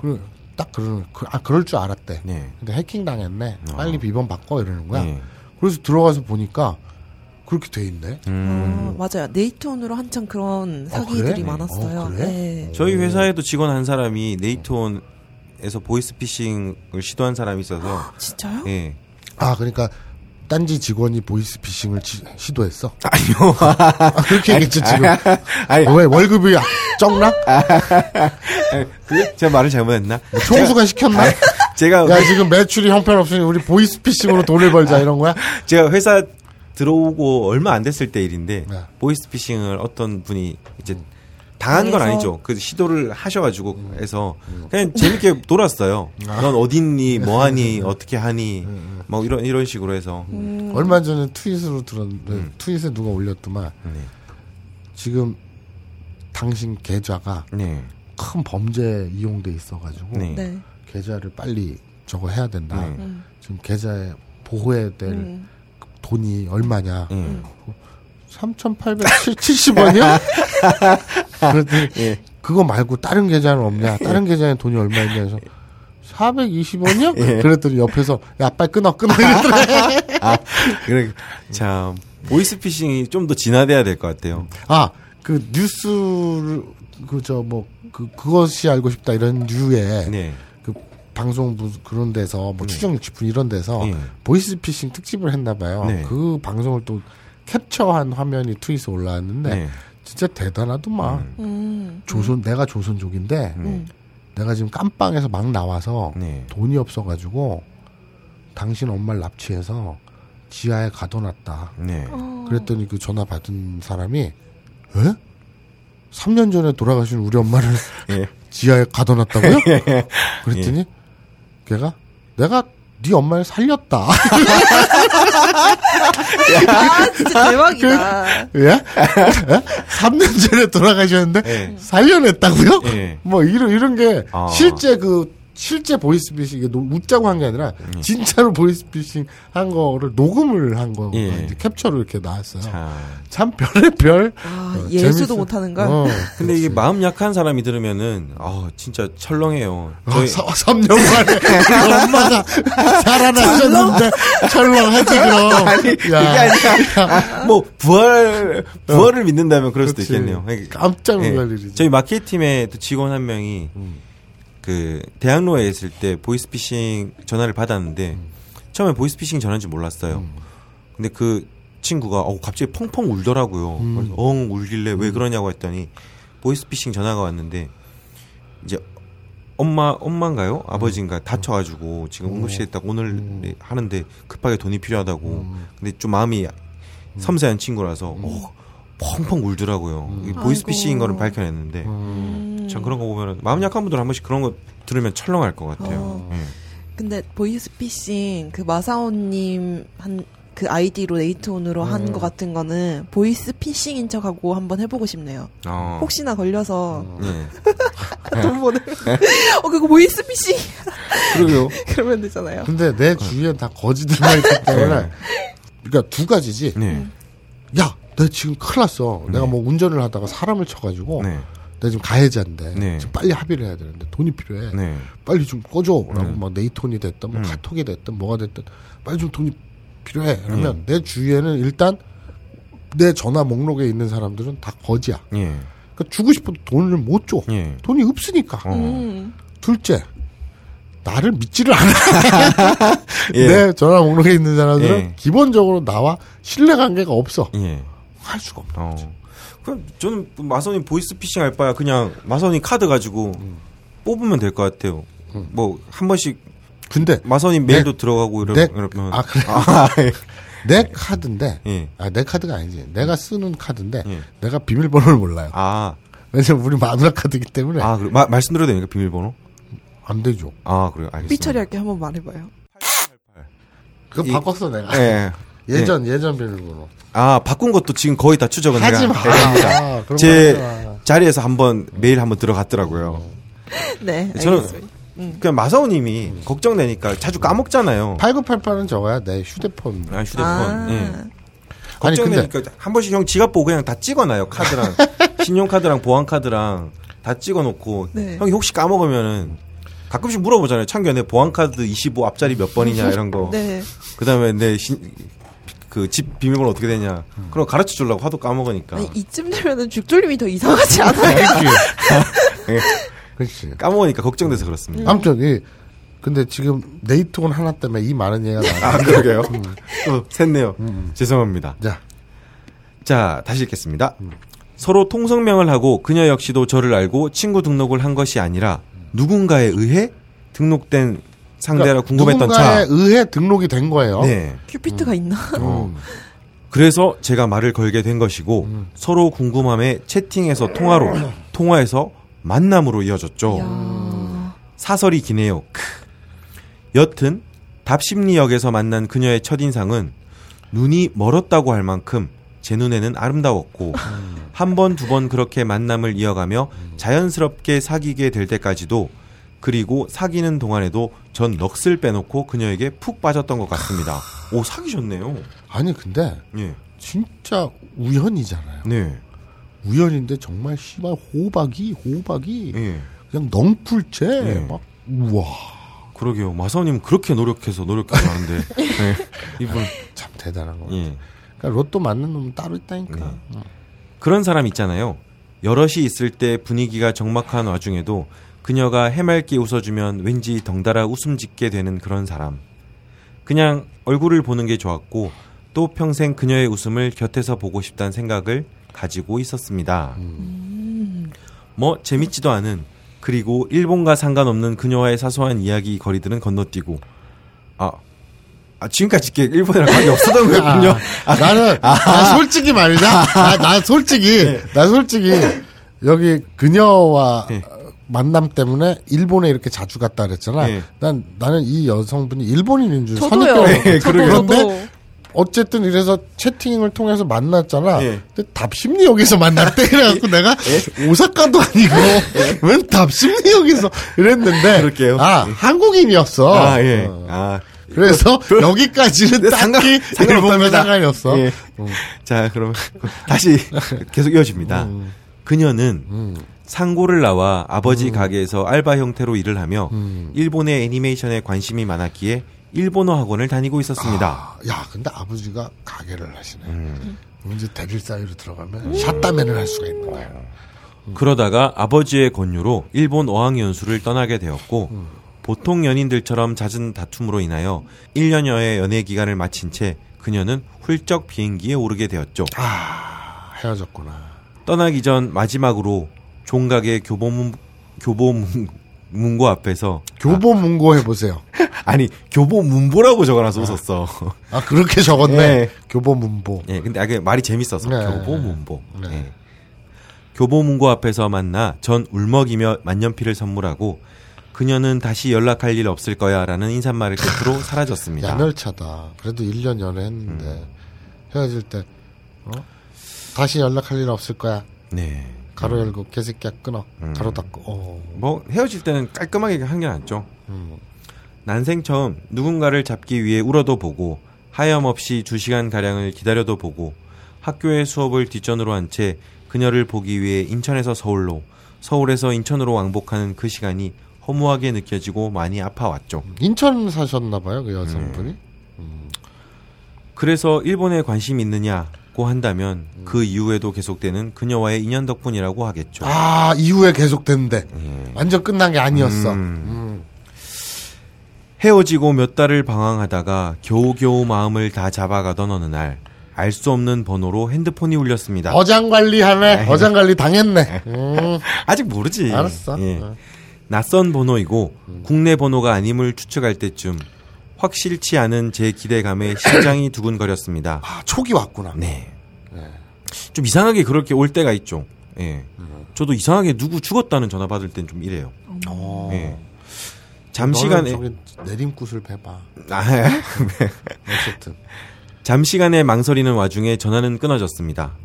그, 딱 그러는 그, 아 그럴 줄 알았대. 네. 근데 해킹 당했네. 빨리 비번 바꿔 이러는 거야. 네. 그래서 들어가서 보니까 그렇게 돼 있네. 음. 어, 맞아요. 네이트온으로 한참 그런 사기들이 그래? 많았어요. 어, 그래? 네. 저희 회사에도 직원 한 사람이 네이톤에서 보이스피싱을 시도한 사람이 있어서 진짜요? 예. 아 그러니까 딴지 직원이 보이스피싱을 지- 시도했어. [laughs] 아니요. 아, 그렇게 얘기했지 지금. 아니, 어, 왜 월급이 적나? [laughs] 그 제가 말을 잘못했나? 뭐 총수가 시켰나? 제가 야 지금 매출이 형편없으니 우리 보이스피싱으로 돈을 벌자 이런 거야? 제가 회사 들어오고 얼마 안 됐을 때 일인데 네. 보이스피싱을 어떤 분이 이제 당한 건? 아니죠. 그 시도를 하셔가지고 해서 그냥 재밌게 놀았어요. 넌 어딨니, 뭐하니, 어떻게 하니, 뭐 이런 이런 식으로 해서 얼마 전에 트윗으로 들었는데 트윗에 누가 올렸더만 네, 지금 당신 계좌가 네, 큰 범죄에 이용돼 있어가지고 네. 네. 계좌를 빨리 저거 해야 된다. 네. 음. 지금 계좌에 보호해야 될 음. 돈이 얼마냐? 네. 3,870원이야? [laughs] 그랬더니 [laughs] 예. 그거 말고 다른 계좌는 없냐? 다른 계좌에 돈이 얼마 있냐 해서 420원이요? 예. 그랬더니 옆에서 야 빨리 끊어 끊어 [laughs] 이러더래. 아, 그래 참 보이스피싱이 좀 더 진화돼야 될 것 같아요. 아, 그 뉴스를 그저 뭐 그 그것이 알고 싶다 이런 류의 네, 그 방송부 그런 데서 뭐 추정 60분 이런 데서 예. 보이스피싱 특집을 했나 봐요. 네. 그 방송을 또 캡처한 화면이 트윗에 올라왔는데 네, 진짜 대단하더만. 음. 조선 내가 조선족인데 음. 내가 지금 깜빵에서 막 나와서 네. 돈이 없어가지고 당신 엄마를 납치해서 지하에 가둬놨다. 네. 어. 그랬더니 그 전화 받은 사람이 에? 3년 전에 돌아가신 우리 엄마를 예. [laughs] 지하에 가둬놨다고요? [laughs] 그랬더니 걔가 내가 네 엄마를 살렸다. [laughs] 아, 진짜 대박이다. 예? 3년 전에 돌아가셨는데 예. 살려냈다고요? 예. 뭐 이런 이런 게 아. 실제 그 실제 보이스피싱 이게 노- 웃자고 한 게 아니라 진짜로 보이스피싱 한 거를 녹음을 한 거 예. 이제 캡처로 이렇게 나왔어요. 자, 참 별의 별. 아, 어, 예수도. 못하는 걸. 어. 근데 이게 마음 약한 사람이 들으면은 아 진짜 철렁해요. 아, 저희 3년 만에 그 엄마가 살아나셨는데 철렁하지 그럼. 야, 뭐 부활 부활을 믿는다면 그럴 수도 그렇지. 있겠네요. 깜짝 예. 놀랄 일이지. 저희 마케팅팀에 또 직원 한 명이 그 대학로에 있을 때 보이스피싱 전화를 받았는데 처음에 보이스피싱 전화인지 몰랐어요. 근데 그 친구가 어, 갑자기 펑펑 울더라고요. 그래서 엉 울길래 왜 그러냐고 했더니 보이스피싱 전화가 왔는데 이제 엄마 엄마인가요? 아버지인가 다쳐가지고 지금 응급실에 있다가 오늘 하는데 급하게 돈이 필요하다고. 근데 좀 마음이 섬세한 친구라서 어, 펑펑 울더라고요 이 보이스피싱인 아이고. 거는 밝혀냈는데 음. 참 그런 거 보면 마음 약한 분들 한 번씩 그런 거 들으면 철렁할 것 같아요 어. 예. 근데 보이스피싱 그 마사오님 한 그 아이디로 네이트온으로 음. 한거 같은 거는 보이스 피싱인 척하고 한번 해보고 싶네요. 어. 혹시나 걸려서 예. [laughs] 돈 보내. 어 그거 보이스 피싱 그러게요 [laughs] 그러면 되잖아요. 근데 내 주위엔 다 거지들만 있기 때문에. 네. 그러니까 두 가지지. 네. 야, 내가 지금 큰일 났어. 네. 내가 뭐 운전을 하다가 사람을 쳐가지고 네. 내가 지금 가해자인데 네. 지금 빨리 합의를 해야 되는데 돈이 필요해. 네. 빨리 좀 꺼줘라고 네. 막 네이톤이 됐든 뭐 음. 카톡이 됐든 뭐가 됐든 빨리 좀 돈이 필요해. 그러면 네. 내 주위에는 일단 내 전화 목록에 있는 사람들은 다 거지야. 예. 그러니까 주고 싶어도 돈을 못 줘. 예. 돈이 없으니까. 어. 음. 둘째, 나를 믿지를 않아. [laughs] 예. 내 전화 목록에 있는 사람들은 예. 기본적으로 나와 신뢰 관계가 없어. 예. 할 수가 없는 어. 그럼 저는 마선이 보이스피싱 할 바야 그냥 마선이 카드 가지고 뽑으면 될 것 같아요. 뭐한 번씩 근데 마선이 메일도 들어가고 이러, 내, 이러면 아 그래. [laughs] 아, 예. 내 카드인데, 예. 아내 카드가 아니지. 내가 쓰는 카드인데 예. 내가 비밀번호를 몰라요. 아, 왜냐면 우리 마누라 카드이기 때문에 아, 그래. 마, 말씀드려도 됩니까? 비밀번호? 안 되죠. 아, 그래요. 알겠습니다. 삐처리할 게 한번 말해봐요. 그거 이- 바꿨어 내가. 예. 예전 예전 비밀번호. 아, 바꾼 것도 지금 거의 다 추적은 하지 마. 아, 제거 하지 마. 자리에서 한번 메일 한번 들어갔더라고요. [laughs] 네, 저는 알겠습니다. 그냥 마사오님이 걱정되니까 자주 까먹잖아요. 8988은 저거야 내 휴대폰. 아, 휴대폰. 아, 예. 아니, 걱정되니까 한 번씩 형 지갑 보고 그냥 다 찍어놔요. 카드랑 [laughs] 신용카드랑 보안카드랑 다 찍어놓고 네. 형이 혹시 까먹으면은 가끔씩 물어보잖아요. 창규야 내 보안카드 25 앞자리 몇 번이냐 이런 거. [laughs] 네. 그 다음에 내 그 집 비밀번호 어떻게 되냐. 그럼 가르쳐 주려고 하도 까먹으니까. 아니, 이쯤 되면은 죽돌림이 더 이상하지 [laughs] 않아요? 예. 그렇지. 까먹으니까 걱정돼서 그렇습니다. 아무튼 이 근데 지금 네이트온 하나 때문에 이 많은 얘기가 나와. 아, 그러게요. 또 샜네요. 죄송합니다. 자, 자, 다시 읽겠습니다. 서로 통성명을 하고 그녀 역시도 저를 알고 친구 등록을 한 것이 아니라 누군가에 의해 등록된 상대라 궁금했던 그러니까 누군가에 차. 의해 등록이 된 거예요. 네. 큐피트가 있나? 음. 그래서 제가 말을 걸게 된 것이고 서로 궁금함에 채팅에서 통화로 통화에서 만남으로 이어졌죠. 이야. 사설이 기네요. 크. 여튼 답심리역에서 만난 그녀의 첫인상은 눈이 멀었다고 할 만큼 제 눈에는 아름다웠고 한 번 두번 그렇게 만남을 이어가며 자연스럽게 사귀게 될 때까지도 그리고 사귀는 동안에도 전 넋을 빼놓고 그녀에게 푹 빠졌던 것 같습니다. 오 사귀셨네요. 아니 근데 예. 진짜 우연이잖아요. 네. 우연인데 정말 씨발 호박이 호박이 예. 그냥 넝풀째 예. 막 우와 그러게요. 마사오님 그렇게 노력해서 노력해서 하는데 [laughs] 네. 이분 참 대단한 거. 예. 그러니까 로또 맞는 놈은 따로 있다니까. 네. 어. 그런 사람 있잖아요. 여럿이 있을 때 분위기가 적막한 와중에도 그녀가 해맑게 웃어주면 왠지 덩달아 웃음 짓게 되는 그런 사람. 그냥 얼굴을 보는 게 좋았고 또 평생 그녀의 웃음을 곁에서 보고 싶다는 생각을 가지고 있었습니다. 뭐 재밌지도 않은 그리고 일본과 상관없는 그녀와의 사소한 이야기 거리들은 건너뛰고 아, 아 지금까지 이렇게 일본이랑 관계 없었던 거군요. 아, 나는 나 솔직히 말이다. 나, 나 솔직히 나 솔직히 여기 그녀와 네. 만남 때문에 일본에 이렇게 자주 갔다 그랬잖아. 네. 난 나는 이 여성분이 일본인인 줄 네, 저도, 그런데. 어쨌든 이래서 채팅을 통해서 만났잖아. 예. 근데 답심리역에서 만났대. [laughs] 그래갖고 내가 오사카도 아니고 웬 답심리역에서 이랬는데. 그럴게요. 아, 예. 한국인이었어. 아, 예. 어. 아, 그래서 여기까지는 네, 상관- 딱히. 일본과 상관이 없어. 예. 자, 그럼 다시 [laughs] 계속 이어집니다. 음. 그녀는 상고를 나와 아버지 가게에서 알바 형태로 일을 하며 음. 일본의 애니메이션에 관심이 많았기에 일본어 학원을 다니고 있었습니다. 아, 야, 근데 아버지가 가게를 하시네. 음. 이제 데빌 사이로 들어가면 샷다맨을 할 수가 있는 거야. 그러다가 아버지의 권유로 일본 어학연수를 떠나게 되었고 보통 연인들처럼 잦은 다툼으로 인하여 1년여의 연애 기간을 마친 채 그녀는 훌쩍 비행기에 오르게 되었죠. 아, 헤어졌구나. 떠나기 전 마지막으로 종각의 교보문 교보문 문고 앞에서 교보문고 해보세요. 아니 교보문보라고 적어놔서 웃었어. 아, 그렇게 적었네. 네. 교보문보. 예, 근데 아, 그 말이 재밌어서 네. 교보문보. 네. 예. 교보문고 앞에서 만나 전 울먹이며 만년필을 선물하고 그녀는 다시 연락할 일 없을 거야라는 인사말을 끝으로 [laughs] 사라졌습니다. 야멸차다. 그래도 1년 연애했는데 음. 헤어질 때 어? 다시 연락할 일 없을 거야. 네. 가로 열고 개새끼야 끊어. 음. 가로 닫고. 어. 뭐 헤어질 때는 깔끔하게 한게 낫죠. 음. 난생 처음 누군가를 잡기 위해 울어도 보고 하염없이 두 시간 가량을 기다려도 보고 학교의 수업을 뒷전으로 한 채 그녀를 보기 위해 인천에서 서울로, 서울에서 인천으로 왕복하는 그 시간이 허무하게 느껴지고 많이 아파왔죠. 인천 사셨나 봐요, 그 여성분이. 그래서 일본에 관심 있느냐 고 한다면 그 이후에도 계속되는 그녀와의 인연 덕분이라고 하겠죠. 아, 이후에 계속됐는데. 예. 완전 끝난 게 아니었어. 음. 음. 헤어지고 몇 달을 방황하다가 겨우겨우 마음을 다 잡아가던 어느 날 알 수 없는 번호로 핸드폰이 울렸습니다. 어장 관리 하네. 어장 관리 당했네. 음. [laughs] 아직 모르지. 알았어. 예. 어. 낯선 번호이고 국내 번호가 아님을 추측할 때쯤 확실치 않은 제 기대감에 심장이 [coughs] 두근거렸습니다. 아, 촉이 왔구나. 네. 좀 이상하게 그렇게 올 때가 있죠. 예. 저도 이상하게 누구 죽었다는 전화 받을 땐 좀 이래요. 어. 예. 너는 잠시간에 내림굿을 베봐. [laughs] 아, 예. 어쨌든. 잠시간의 망설이는 와중에 전화는 끊어졌습니다.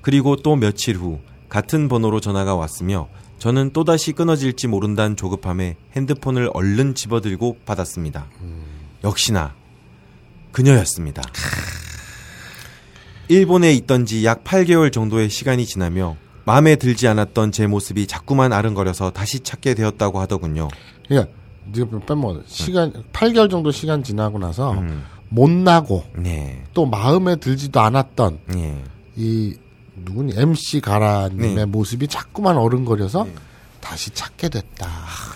그리고 또 며칠 후 같은 번호로 전화가 왔으며 저는 또다시 끊어질지 모른다는 조급함에 핸드폰을 얼른 집어들고 받았습니다. 역시나 그녀였습니다. 일본에 있던지 약 8개월 정도의 시간이 지나며 마음에 들지 않았던 제 모습이 자꾸만 아른거려서 다시 찾게 되었다고 하더군요. 그러니까 네가 빼먹어. 시간 8개월 정도 시간 지나고 나서 음. 못 나고 네. 또 마음에 들지도 않았던 예. 이 누구니 MC 가라님의 네. 모습이 자꾸만 어른거려서 다시 찾게 됐다.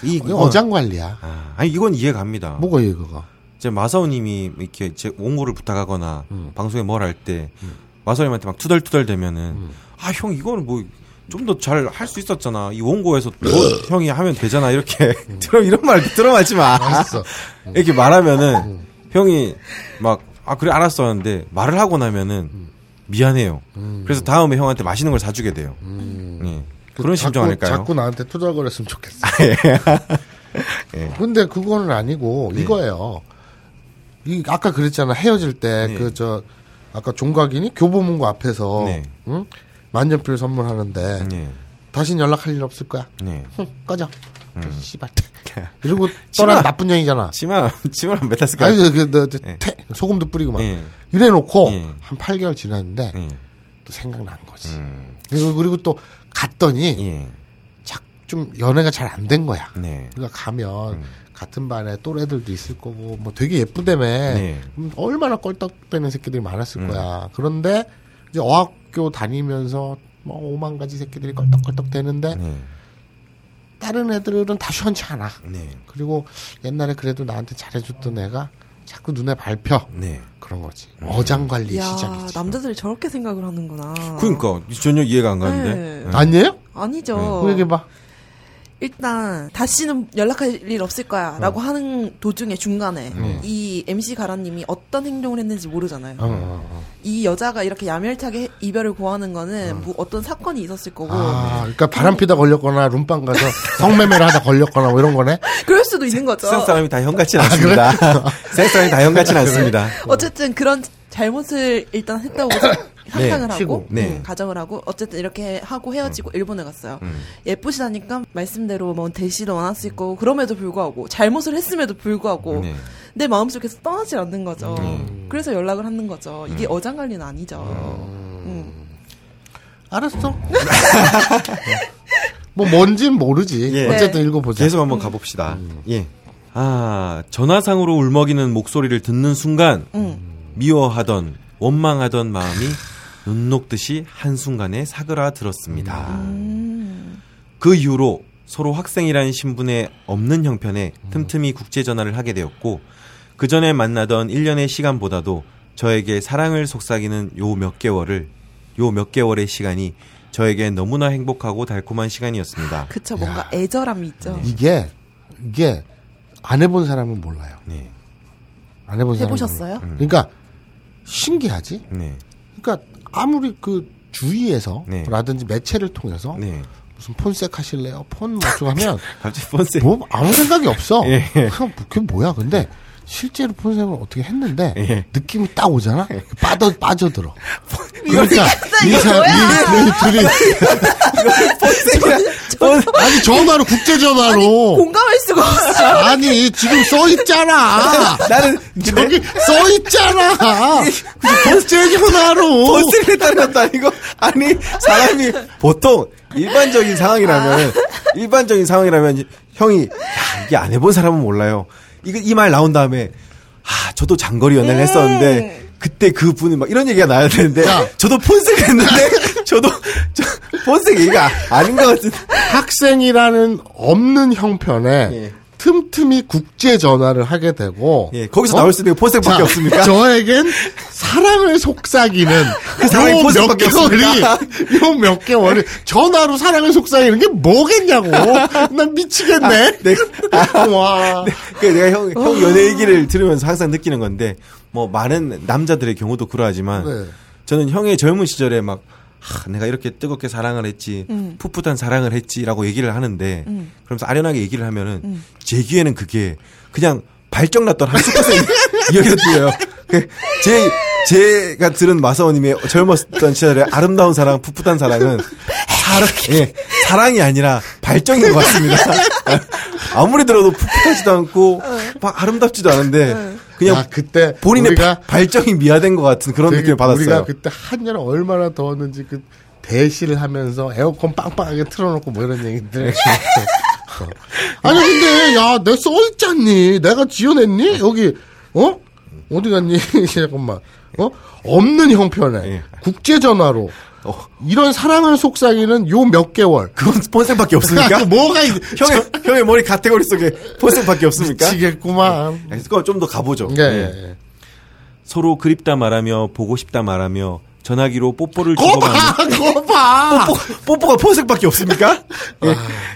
이, 이거 어장 관리야. 아, 아니 이건 이해 갑니다. 뭐가 이거 가? 제 마사오님이 이렇게 제 원고를 부탁하거나 음. 방송에 뭘 할 때 마사오님한테 막 투덜투덜 대면은 음. 아형 이거는 뭐 좀 더 잘 할 수 있었잖아 이 원고에서 뭐 [laughs] 형이 하면 되잖아 이렇게 [laughs] 들어 이런 말 들어맞지 마. [laughs] 이렇게 말하면은 형이 막 아 그래 알았어 하는데 말을 하고 나면은 미안해요 그래서 다음에 형한테 맛있는 걸 사주게 돼요 예. 그런 심정 자꾸, 아닐까요? 자꾸 나한테 투덜거렸으면 좋겠어. 예. 근데 그거는 아니고 네. 이거예요. 이 아까 그랬잖아 헤어질 때 네. 그저 아까 종각인이 교보문고 앞에서 네. 응? 만년필 선물하는데 예. 다신 연락할 일 없을 거야. 예. 흥, 꺼져. 음. 씨발. 이러고 떠난 나쁜 년이잖아. 치마 [laughs] 치마를 몇 tas을까요? 아니 그, 그, 그, 예. 태, 소금도 뿌리고 막 예. 이래놓고 예. 한 8개월 지났는데 예. 또 생각난 거지. 음. 그리고 그리고 또 갔더니 예. 착 좀 연애가 잘 안 된 거야. 네. 그러니까 가면 음. 같은 반에 또래들도 있을 거고 뭐 되게 예쁘다며 네. 음, 얼마나 껄떡대는 새끼들이 많았을 음. 거야. 그런데 이제 어학교 다니면서 뭐 오만 가지 새끼들이 껄떡껄떡 대는데 네. 다른 애들은 다 시원치 않아. 네. 그리고 옛날에 그래도 나한테 잘해줬던 애가 자꾸 눈에 밟혀 네. 그런 거지. 어장 관리 야 시작이지. 남자들이 저렇게 생각을 하는구나. 그러니까 전혀 이해가 안 가는데. 네. 네. 아니에요? 아니죠. 그 얘기해 봐. 일단 다시는 연락할 일 없을 어. 거야라고 하는 도중에 중간에 음. 이 MC 가라님이 어떤 행동을 했는지 모르잖아요. 어, 어, 어. 이 여자가 이렇게 야멸차게 이별을 고하는 거는 뭐 어떤 사건이 있었을 거고 아, 그러니까 바람 피다 걸렸거나 룸빵 가서 [laughs] 성매매를 하다 걸렸거나 뭐 이런 거네. 그럴 수도 있는 거죠. 세상 사람이 다 형같진 않습니다. [laughs] 세상 사람이 다 형같진 않습니다. 어쨌든 그런 잘못을 일단 했다고 [coughs] 상상을 하고 치고. 네. 음, 가정을 하고 어쨌든 이렇게 하고 헤어지고 일본에 갔어요. 음. 예쁘시다니까 말씀대로 뭐 대시도 않았을 거고 그럼에도 불구하고 잘못을 했음에도 불구하고 네. 내 마음속에서 떠나질 않는 거죠. 음. 그래서 연락을 하는 거죠. 이게 어장관리는 아니죠. 음. 알았어. [laughs] 뭐 뭔진 모르지. 예. 어쨌든 네. 읽어보자. 계속 한번 가봅시다. 예. 아, 전화상으로 울먹이는 목소리를 듣는 순간 음. 미워하던 원망하던 마음이 눈 녹듯이 한순간에 사그라들었습니다. 음. 그 이후로 서로 학생이라는 신분에 없는 형편에 틈틈이 국제 전화를 하게 되었고 그 전에 만나던 1년의 시간보다도 저에게 사랑을 속삭이는 요 몇 개월을 요 몇 개월의 시간이 저에게 너무나 행복하고 달콤한 시간이었습니다. 그쵸 뭔가 애절함이 있죠. 이게 이게 안 해본 사람은 몰라요. 네. 안 해본 사람은 해보셨어요? 몰라요. 그러니까 신기하지. 네. 그러니까 아무리 그 주위에서 네. 라든지 매체를 통해서 네. 무슨 폰색 하실래요? 폰 뭐좀 하면 [laughs] 갑자기 폰세 뭐 아무 생각이 없어. [laughs] 예. 그냥 뭐 그게 뭐야? 근데 실제로 폰색을 어떻게 했는데 예. 느낌이 딱 오잖아. 빠져 빠져들어. [laughs] 그러니까 이 사람 이, 이 [laughs] 둘이 [laughs] 아니 전화로 국제 전화로 공감할 수가 없어. 아니 지금 써 있잖아. 나는 저기 써 있잖아. 국제 전화로. 버스를 것도 아니고 아니 사람이 보통 일반적인 상황이라면 일반적인 상황이라면 형이 야, 이게 안 해본 사람은 몰라요. 이거 이 말 나온 다음에 아 저도 장거리 연애를 했었는데 그때 그 분이 막 이런 얘기가 나야 되는데 야. 저도 폰색 했는데 [laughs] 저도 저, 폰색 얘기가 아닌 것 같은 학생이라는 없는 형편에 예. 틈틈이 국제 전화를 하게 되고 예 거기서 어? 나올 수 있는 자, 없습니까? 저에겐 사랑을 속삭이는 [laughs] 그 사랑이 요몇 폰색밖에 개월이 없습니까? 요몇 개월이 전화로 사랑을 속삭이는 게 뭐겠냐고 난 미치겠네 네. [laughs] 와그 내가 형, 형 연애 얘기를 들으면서 항상 느끼는 건데, 뭐, 많은 남자들의 경우도 그러하지만, 네. 저는 형의 젊은 시절에 막, 하, 내가 이렇게 뜨겁게 사랑을 했지, 풋풋한 사랑을 했지라고 얘기를 하는데, 그러면서 아련하게 얘기를 하면은, 제 귀에는 그게 그냥 발정났던 한 스컷의 이야기가 들려요. 그 제, 제가 들은 마사오님의 젊었던 시절에 아름다운 사랑, 풋풋한 사랑은, 사랑, 예, 사랑이 아니라 발정인 것 같습니다. [laughs] 아무리 들어도 풋풋하지도 않고, 막 아름답지도 않은데, 그냥 야, 그때 본인의 우리가 바- 발정이 미화된 것 같은 그런 느낌을 받았어요. 우리가 그때 한여름 얼마나 더웠는지 그 대시를 하면서 에어컨 빵빵하게 틀어놓고 뭐 이런 얘기들. [laughs] 어. 아니 근데 야 내 써 있잖니 내가 지어냈니 여기 어 어디 갔니 [laughs] 잠깐만 어 없는 형편에 예. 국제 전화로 어. 이런 사랑을 속삭이는 요 몇 개월 그건 폰색밖에 없습니까? [laughs] 뭐가 있 [laughs] 형의, 형의 머리 카테고리 속에 폰색밖에 없습니까? 미치겠구만 그거 좀 더 가보죠. 예, 예. 예. 서로 그립다 말하며 보고 싶다 말하며 전화기로 뽀뽀를 주고받는 [laughs] 거봐 뽀뽀가 폰색밖에 없습니까?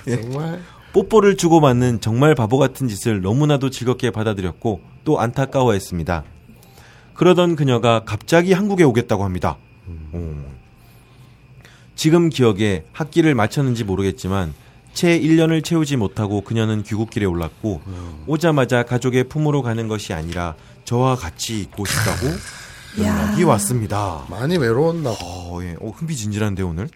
정말 뽀뽀를 주고받는 정말 바보 같은 짓을 너무나도 즐겁게 받아들였고 또 안타까워했습니다. 그러던 그녀가 갑자기 한국에 오겠다고 합니다. 음. 지금 기억에 학기를 마쳤는지 모르겠지만 채 1년을 채우지 못하고 그녀는 귀국길에 올랐고 오자마자 가족의 품으로 가는 것이 아니라 저와 같이 있고 싶다고 연락이 왔습니다. 많이 외로웠나 봐. 어, 예. 어, 흥미진진한데 오늘.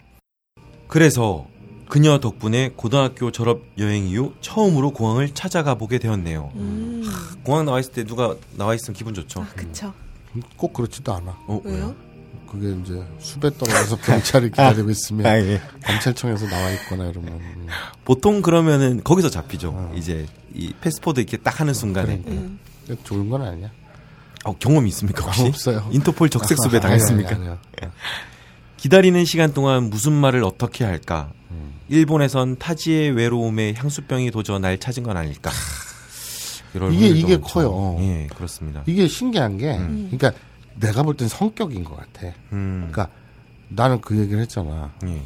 그래서 그녀 덕분에 고등학교 졸업 여행 이후 처음으로 공항을 찾아가 보게 되었네요. 음. 공항 나와 있을 때 누가 나와 있으면 기분 좋죠. 아, 그쵸. 꼭 그렇지도 않아. 어, 왜요? 그게 이제 수배 떨어져서 경찰이 [laughs] 기다리고 있으면 아, 예. 검찰청에서 나와 있거나 이러면 음. 보통 그러면은 거기서 잡히죠. 이제 이 패스포드 이렇게 딱 하는 순간에. 그러니까. 음. 좋은 건 아니야. 어, 경험이 있습니까 혹시? 없어요. 인터폴 적색 수배 당했습니까? 아니, 아니, 아니, 기다리는 시간 동안 무슨 말을 어떻게 할까? 음. 일본에선 타지의 외로움에 향수병이 도저 날 찾은 건 아닐까? 이게- 이게. 커요. 예, 그렇습니다. 이게 신기한 게, 그러니까 내가 볼 땐 성격인 것 같아. 음, 그러니까 나는 그 얘기를 했잖아. 예.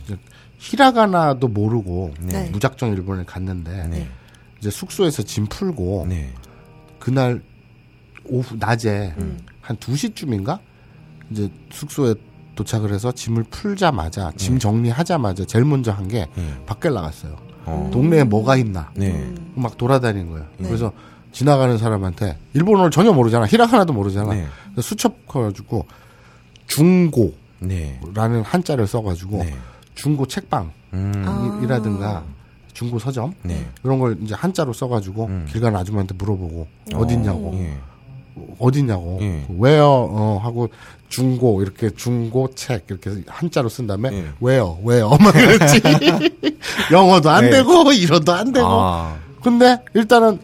히라가나도 모르고 네. 무작정 일본에 갔는데 네. 이제 숙소에서 짐 풀고 네. 그날 오후 낮에 음. 한 2 시쯤인가 이제 숙소에 도착을 해서 짐을 풀자마자 짐 정리하자마자 제일 먼저 한게 예. 밖에 나갔어요. 어. 동네에 뭐가 있나 네. 막 돌아다니는 거예요. 그래서 지나가는 사람한테 일본어를 전혀 모르잖아. 히라가나도 모르잖아. 네. 그래서 수첩해가지고 중고라는 네. 한자를 써가지고 네. 중고 책방 음. 아. 이라든가 중고 서점 네. 이런 걸 이제 한자로 써가지고 음. 길 가는 아줌마한테 물어보고 어딨냐고 예. 어딨냐고 예. 왜요 어 하고 중고 이렇게 중고 책 이렇게 한자로 쓴 다음에 예. 왜요 왜요 막 이랬지 [laughs] 영어도 안 네. 되고 일어도 안 되고 아. 근데 일단은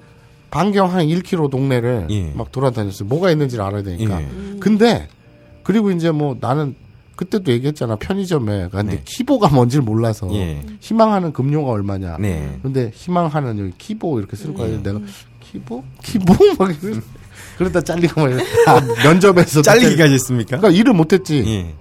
반경 한 1km 동네를 예. 막 돌아다녔어요 뭐가 있는지를 알아야 되니까 예. 근데 그리고 이제 뭐 나는 그때도 얘기했잖아 편의점에 갔는데 네. 키보가 뭔지를 몰라서 예. 희망하는 금료가 얼마냐 네. 근데 희망하는 여기 키보 이렇게 쓸 거야. 내가 키보? 키보? [laughs] 막. 그러다 잘리고 막 이래. 아, [laughs] 면접에서 잘리기까지 했습니까? 그러니까 일을 못했지. 예.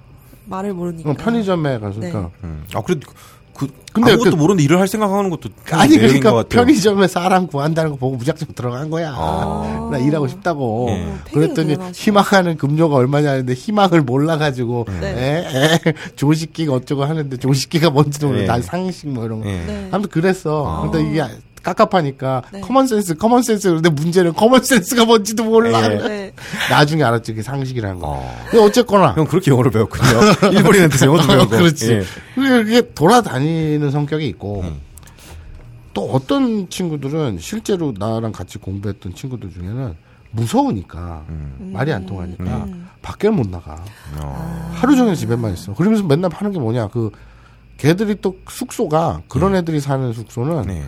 말을 모르니까. 어, 편의점에 가서 네. 그러니까 음. 아, 그래도 그, 근데 아무것도 그- 모르는데 일을 할 생각하는 것도 아니 그러니까 같아요. 편의점에 사람 구한다는 거 보고 무작정 들어간 거야. 아. 나 일하고 싶다고. 예. 어, 되게 그랬더니. 희망하는 급료가 얼마냐 하는데 희망을 몰라가지고 네. 에, 에, 조식기가 어쩌고 하는데 조식기가 뭔지도 모르고 예. 난 상식 뭐 이런 거. 예. 네. 아무튼 그랬어. 근데 이게 깝깝하니까 네. 커먼센스 커먼센스 그런데 문제는 커먼센스가 뭔지도 몰라. 예. 네. 나중에 알았지 그게 상식이라는 거. 어. 근데 어쨌거나 형 그렇게 영어를 배웠군요. [laughs] 일본인 한테서 영어도 배우고. 그렇지. 예. 그게 돌아다니는 성격이 있고 음. 또 어떤 친구들은 실제로 나랑 같이 공부했던 친구들 중에는 무서우니까 음. 말이 안 통하니까 음. 밖에 못 나가. 어. 하루 종일 집에만 있어. 그러면서 맨날 하는 게 뭐냐 그 걔들이 또 숙소가 그런 애들이 사는 숙소는 네.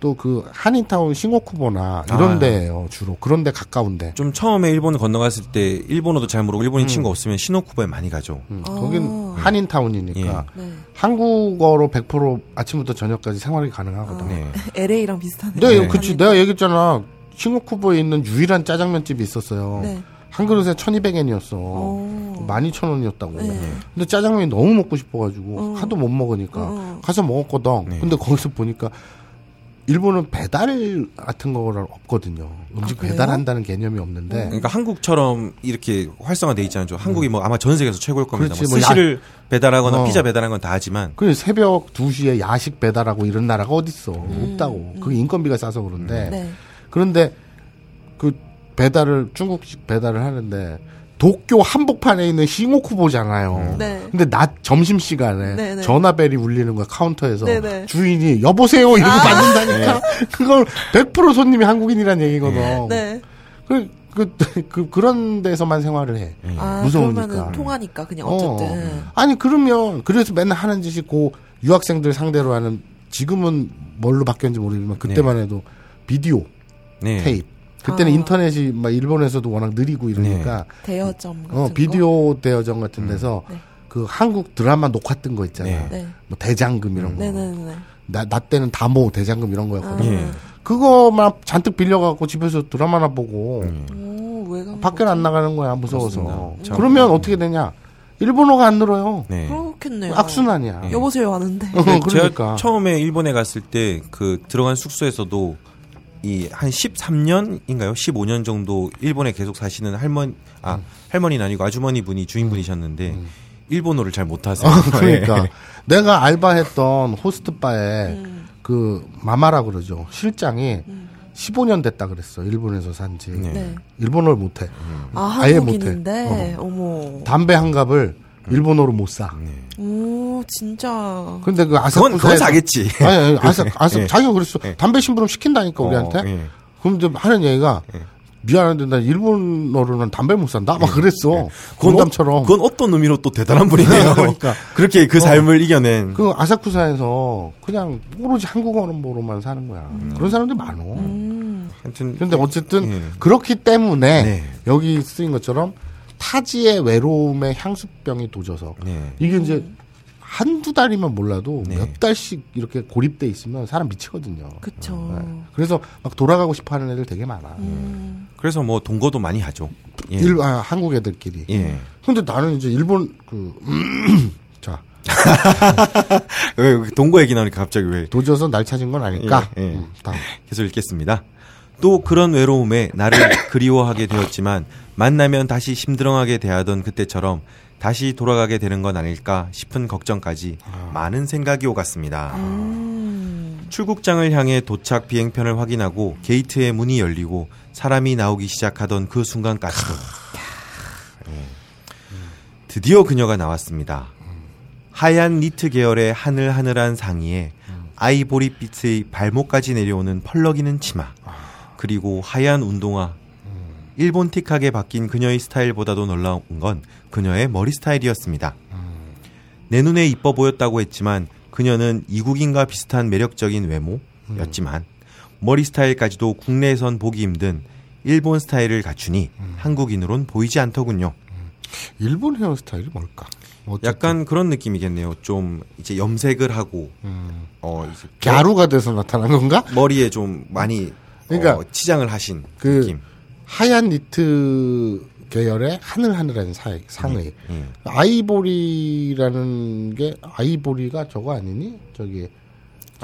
또 그 한인타운 싱오쿠보나 이런 아. 데예요 주로 그런 데 가까운데 좀 처음에 일본을 건너갔을 때 일본어도 잘 모르고 일본인 친구 없으면 시노쿠보에 많이 가죠. 음, 어. 거긴 한인타운이니까 네. 한국어로 100% 아침부터 저녁까지 생활이 가능하거든. 네. [laughs] LA랑 비슷하네. 네, 네. 그치. 내가 얘기했잖아. 싱오쿠보에 있는 유일한 짜장면집이 있었어요. 네. 한 그릇에 1200엔이었어. 오. 12,000원이었다고. 네. 근데 짜장면이 너무 먹고 싶어가지고 어. 하도 못 먹으니까 어. 가서 먹었거든. 네. 근데 거기서 보니까 일본은 배달 같은 거가 없거든요. 음식 아? 배달한다는 개념이 없는데. 그러니까 한국처럼 이렇게 활성화돼 있잖아요. 좀 한국이 뭐 아마 전 세계에서 최고일 겁니다. 그렇지, 뭐뭐 스시를 배달하거나 어. 피자 배달하는 건다 하지만 그 새벽 2시에 야식 배달하고 이런 나라가 어딨어. 없다고. 그게 인건비가 싸서 그런데. 네. 그런데 그 배달을 중국식 배달을 하는데 도쿄 한복판에 있는 싱오쿠보잖아요. 네. 근데 낮 점심 시간에 네, 네. 전화벨이 울리는 거야 카운터에서 네, 네. 주인이 여보세요 이러고 받는다니까 [laughs] 그걸 100% 손님이 한국인이란 얘기거든. 네. 그, 그, [laughs] 그, 그런 데서만 생활을 해. 아, 무서우니까. 통하니까 그냥 어. 어쨌든. 아니 그러면 그래서 맨날 하는 짓이 고 유학생들 상대로 하는 지금은 뭘로 바뀌었는지 모르지만 그때만 해도 비디오 네. 테이프. 그때는 아. 인터넷이 막 일본에서도 워낙 느리고 이러니까 대여점 같은 어, 거. 비디오 대여점 같은 데서 네. 그 한국 드라마 녹화 뜬 거 있잖아. 네. 네. 뭐 대장금 이런 거. 네네네. 나, 나 때는 다모 대장금 이런 거였거든. 아. 예. 그거만 잔뜩 빌려갖고 집에서 드라마나 보고 오? 밖에 안 나가는 거야 무서워서. 그러면 어떻게 되냐? 일본어가 안 늘어요. 네. 그렇겠네요. 악순환이야. 여보세요 하는데. 어, 그러니까. 제가 처음에 일본에 갔을 때 그 들어간 숙소에서도 이 한 13년인가요? 15년 정도 일본에 계속 사시는 할머니 아 할머니는 아니고 아주머니 분이 주인분이셨는데 일본어를 잘 못하세요. 어, 그러니까 예. [laughs] 내가 알바했던 호스트 바에 음. 그 마마라 그러죠. 실장이 15년 됐다 그랬어. 일본에서 산지. 네. 네. 일본어를 못해. 아, 아예 한국인인데. 어머. 담배 한 갑을 일본어로 못 사. 오, 진짜. 근데 그 그건 아사쿠사에서 그건 사겠지. 아니, 아니 아사 아사 예. 자기가 그랬어. 예. 담배 심부름 시킨다니까 우리한테. 어, 예. 그럼 이제 하는 얘기가 예. 미안한데 나 일본어로는 담배 못 산다. 막 그랬어. 그건, 건담처럼. 어, 그건 어떤 의미로 또 대단한 분이네요. [laughs] 그러니까. 그렇게 그 삶을 이겨낸. 그 아사쿠사에서 그냥 오로지 한국어로만 사는 거야. 그런 사람들이 많어. 음. 하여튼 근데 어쨌든 예. 그렇기 때문에 네. 여기 쓰인 것처럼 타지의 외로움에 향수병이 도져서 네. 이게 이제 한두 달이면 몰라도 네. 몇 달씩 이렇게 고립돼 있으면 사람 미치거든요. 그쵸. 네. 그래서 막 돌아가고 싶어 하는 애들 되게 많아. 음. 그래서 뭐 동거도 많이 하죠. 예. 일, 아, 한국 애들끼리. 예. 근데 나는 이제 일본 그 [clears throat] 자, [laughs] 왜 동거 얘기 나오니까 갑자기 왜 도져서 날 찾은 건 아닐까? 예, 예. 음, 다음. 계속 읽겠습니다. 또 그런 외로움에 나를 그리워하게 되었지만 만나면 다시 심드렁하게 대하던 그때처럼 다시 돌아가게 되는 건 아닐까 싶은 걱정까지 많은 생각이 오갔습니다. 음. 출국장을 향해 도착 비행편을 확인하고 게이트의 문이 열리고 사람이 나오기 시작하던 그 순간까지도 예. 드디어 그녀가 나왔습니다. 하얀 니트 계열의 하늘하늘한 상의에 아이보리빛의 발목까지 내려오는 펄럭이는 치마 그리고 하얀 운동화 일본 틱하게 바뀐 그녀의 스타일보다도 놀라운 건 그녀의 머리 스타일이었습니다. 내 눈에 이뻐 보였다고 했지만 그녀는 이국인과 비슷한 매력적인 외모였지만 머리 스타일까지도 국내에선 보기 힘든 일본 스타일을 갖추니 한국인으로는 보이지 않더군요. 일본 헤어스타일이 뭘까? 어쨌든. 약간 그런 느낌이겠네요. 좀 이제 염색을 하고 음. 어 이제 갸루가 돼서 나타난 건가? 머리에 좀 많이 그러니까 어, 치장을 하신 그 느낌. 하얀 니트 계열의 하늘하늘한 사, 상의. 예. 아이보리라는 게 아이보리가 저거 아니니? 저기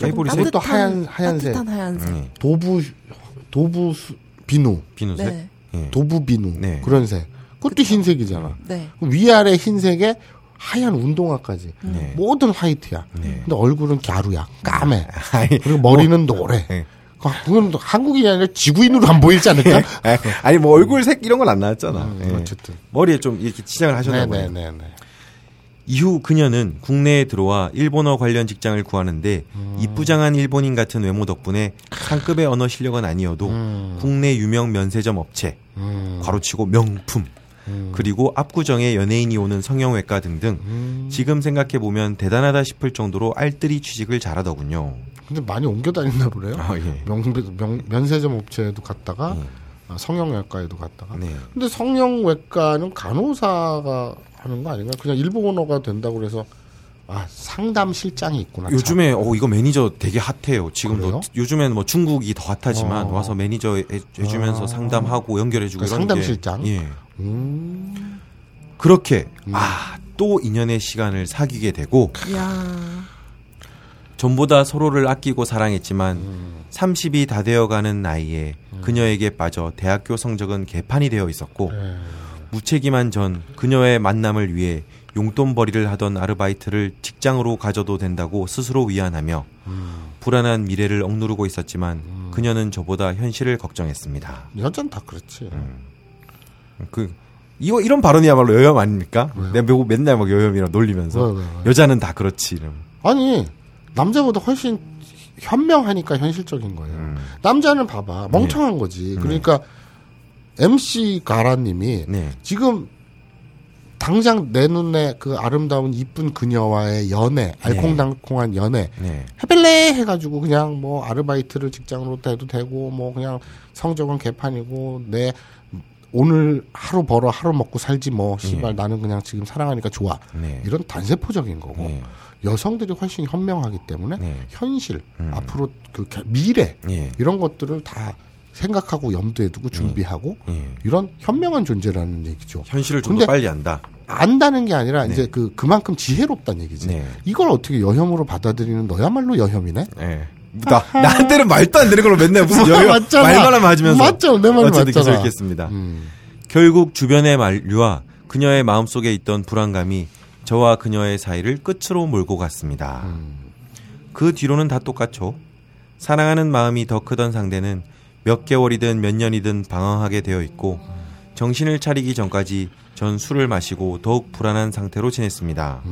아이보리색? 그것도 하얀 하얀색. 따뜻한 하얀색. 예. 도부 도부 수- 비누, 비누색. 네. 예. 도부 비누 네. 그런 색. 그것도 흰색이잖아. 네. 위아래 흰색에 하얀 운동화까지 네. 모든 화이트야. 네. 근데 얼굴은 갸루야, 까매. 아이, 그리고 머리는 노래. 예. 그건 또 한국인이 아니라 지구인으로 안 보이지 않을까? 에, 아니 뭐 얼굴 색 이런 건 안 나왔잖아. 음, 예. 어쨌든. 머리에 좀 이렇게 치장을 하셨나 보네요. 네네네. 이후 그녀는 국내에 들어와 일본어 관련 직장을 구하는데 음. 이쁘장한 일본인 같은 외모 덕분에 상급의 언어 실력은 아니어도 국내 유명 면세점 업체, 음. 괄호치고 명품, 그리고 압구정에 연예인이 오는 성형외과 등등 음. 지금 생각해 보면 대단하다 싶을 정도로 알뜰히 취직을 잘하더군요. 근데 많이 옮겨 다녔나 보네요. 아, 예. 명, 명, 면세점 업체에도 갔다가 아, 성형외과에도 갔다가. 네. 근데 성형외과는 간호사가 하는 거 아닌가? 그냥 일본어가 된다고 그래서 아 상담 실장이 있구나. 참. 요즘에 어 이거 매니저 되게 핫해요. 지금도 그래요? 요즘에는 뭐 중국이 더 핫하지만 어. 와서 매니저 해, 해주면서 아. 상담하고 연결해주고 그러니까 이런 상담 게, 실장? 예. 음. 그렇게 아또 인연의 시간을 사귀게 되고 야 전보다 서로를 아끼고 사랑했지만 음. 30이 다 되어가는 나이에 그녀에게 빠져 대학교 성적은 개판이 되어 있었고 네. 무책임한 전 그녀의 만남을 위해 용돈벌이를 하던 아르바이트를 직장으로 가져도 된다고 스스로 위안하며 불안한 미래를 억누르고 있었지만 그녀는 저보다 현실을 걱정했습니다. 여자는 다 그렇지. 그 이거 이런 발언이야말로 여염 아닙니까? 내가 뭐 맨날 막 여염이랑 놀리면서 왜, 왜, 왜? 여자는 다 그렇지. 이러면. 아니 남자보다 훨씬 현명하니까 현실적인 거예요. 음. 남자는 봐봐 멍청한 거지. 그러니까 MC 가라님이 네. 지금 당장 내 눈에 그 아름다운 이쁜 그녀와의 연애, 알콩달콩한 연애 네. 해볼래 해가지고 그냥 뭐 아르바이트를 직장으로 해도 되고 뭐 그냥 성적은 개판이고 내 오늘 하루 벌어 하루 먹고 살지 뭐 씨발 나는 그냥 지금 사랑하니까 좋아 네. 이런 단세포적인 거고 네. 여성들이 훨씬 현명하기 때문에 네. 현실 앞으로 그 개- 미래 예. 이런 것들을 다 생각하고 염두에 두고 준비하고 예. 이런 현명한 존재라는 얘기죠. 현실을 좀 더 빨리 안다. 안다는 게 아니라 이제 그 그만큼 지혜롭다는 얘기지. 네. 이걸 어떻게 여혐으로 받아들이는 너야말로 여혐이네. 예. 나, 나한테는 말도 안 되는 걸로 맨날 무슨 맞잖아. 말만 하면 하면서. 맞죠. 내 말이 맞잖아. 계속 읽겠습니다. 음. 결국 주변의 만류와 그녀의 마음속에 있던 불안감이 저와 그녀의 사이를 끝으로 몰고 갔습니다. 그 뒤로는 다 똑같죠. 사랑하는 마음이 더 크던 상대는 몇 개월이든 몇 년이든 방황하게 되어 있고 정신을 차리기 전까지 전 술을 마시고 더욱 불안한 상태로 지냈습니다.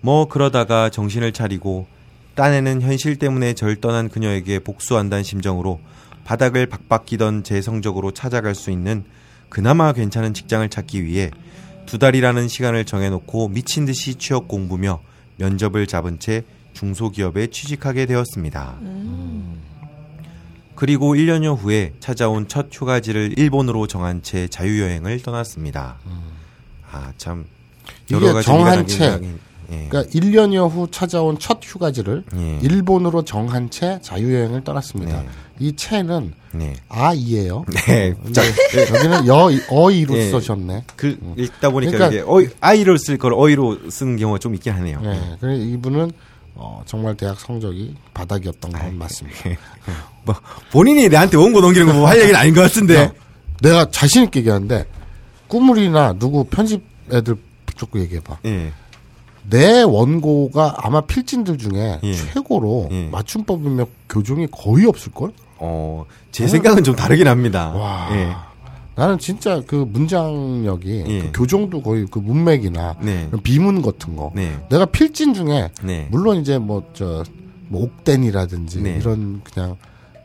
뭐 그러다가 정신을 차리고 딴에는 현실 때문에 절 떠난 그녀에게 복수한다는 심정으로 바닥을 박박기던 제 성적으로 찾아갈 수 있는 그나마 괜찮은 직장을 찾기 위해 두 달이라는 시간을 정해놓고 미친 듯이 취업 공부며 면접을 잡은 채 중소기업에 취직하게 되었습니다. 그리고 1년여 후에 찾아온 첫 휴가지를 일본으로 정한 채 자유여행을 떠났습니다. 아, 참. 여러 가지 정한 채. 예. 그러니까 1년여 후 찾아온 첫 휴가지를 예. 일본으로 정한 채 자유여행을 떠났습니다. 네. 이 채는 네. 아이예요. 네. [laughs] 근데 여기는 여 어이로 예. 쓰셨네. 그 읽다 보니까 그러니까- 이게 어이, 아이로 쓸걸 어이로 쓰는 경우가 좀 있긴 하네요. 네. 그래 이분은 어, 정말 대학 성적이 바닥이었던 건 맞습니다. 뭐 본인이 내한테 원고 넘기는 거뭐할 얘기는 아닌 것 같은데. 야, 내가 자신 있게 얘기하는데 꾸물이나 누구 편집 애들 붙잡고 얘기해봐. 예. 내 원고가 아마 필진들 중에 예. 최고로 예. 맞춤법이며 교정이 거의 없을걸? 어, 제 생각은 좀 다르긴 합니다. 와. 예. 나는 진짜 그 문장력이 예. 그 교정도 거의 그 문맥이나 네. 비문 같은 거. 네. 내가 필진 중에 네. 물론 이제 뭐 저 뭐 옥댄이라든지 네. 이런 그냥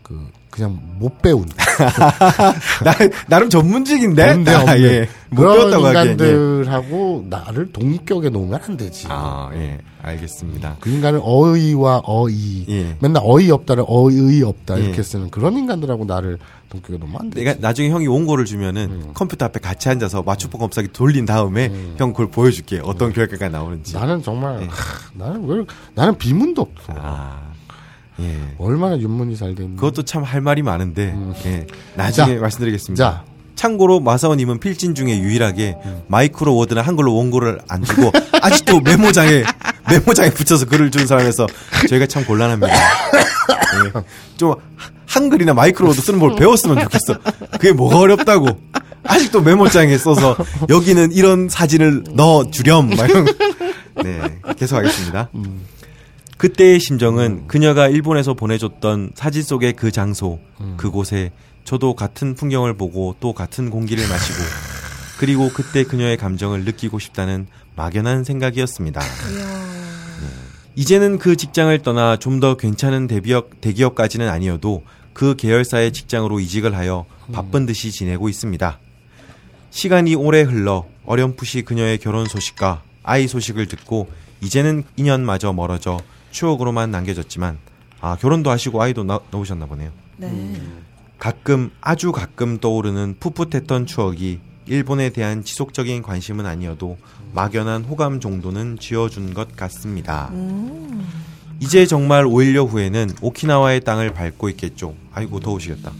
그 그냥 못 배운 [laughs] 나, 나름 전문직인데? 없네 아, 없네 예. 못 그런 배웠다고 예. 인간들하고 나를 동격에 놓으면 안 되지. 아, 예. 알겠습니다. 그 인간은 어의와 어의 예. 맨날 어이 없다를 어의 없다 예. 이렇게 쓰는 그런 인간들하고 나를 동격에 놓으면 안 되지. 내가 나중에 형이 원고를 주면은 음. 컴퓨터 앞에 같이 앉아서 맞춤법 검사기 돌린 다음에 형 그걸 보여줄게. 어떤 결과가 나오는지. 나는 정말 하, 나는 왜 나는 비문도 없어. 예. 아, 예. 얼마나 윤문이 잘돼 있는. 그것도 참 할 말이 많은데, 예. 나중에 음. 자. 말씀드리겠습니다. 자. 참고로 마사오님은 필진 중에 유일하게 마이크로 워드나 한글로 원고를 안 주고 [laughs] 아직도 메모장에 메모장에 붙여서 글을 준 사람에서 저희가 참 곤란합니다. 예. 좀 한글이나 마이크로 워드 쓰는 걸 배웠으면 좋겠어. 그게 뭐가 어렵다고? 아직도 메모장에 써서 여기는 이런 사진을 넣어 주렴. 막 이런. 네, 계속하겠습니다. 그때의 심정은 그녀가 일본에서 보내줬던 사진 속의 그 장소, 그곳에 저도 같은 풍경을 보고 또 같은 공기를 마시고 그리고 그때 그녀의 감정을 느끼고 싶다는 막연한 생각이었습니다. 이제는 그 직장을 떠나 좀 더 괜찮은 대기업, 대기업까지는 아니어도 그 계열사의 직장으로 이직을 하여 바쁜 듯이 지내고 있습니다. 시간이 오래 흘러 어렴풋이 그녀의 결혼 소식과 아이 소식을 듣고 이제는 인연마저 멀어져 추억으로만 남겨졌지만 아 결혼도 하시고 아이도 나, 낳으셨나 보네요. 네. 가끔 아주 가끔 떠오르는 풋풋했던 추억이 일본에 대한 지속적인 관심은 아니어도 막연한 호감 정도는 쥐어준 것 같습니다. 음. 이제 정말 5일여 후에는 오키나와의 땅을 밟고 있겠죠. 아이고 더우시겠다.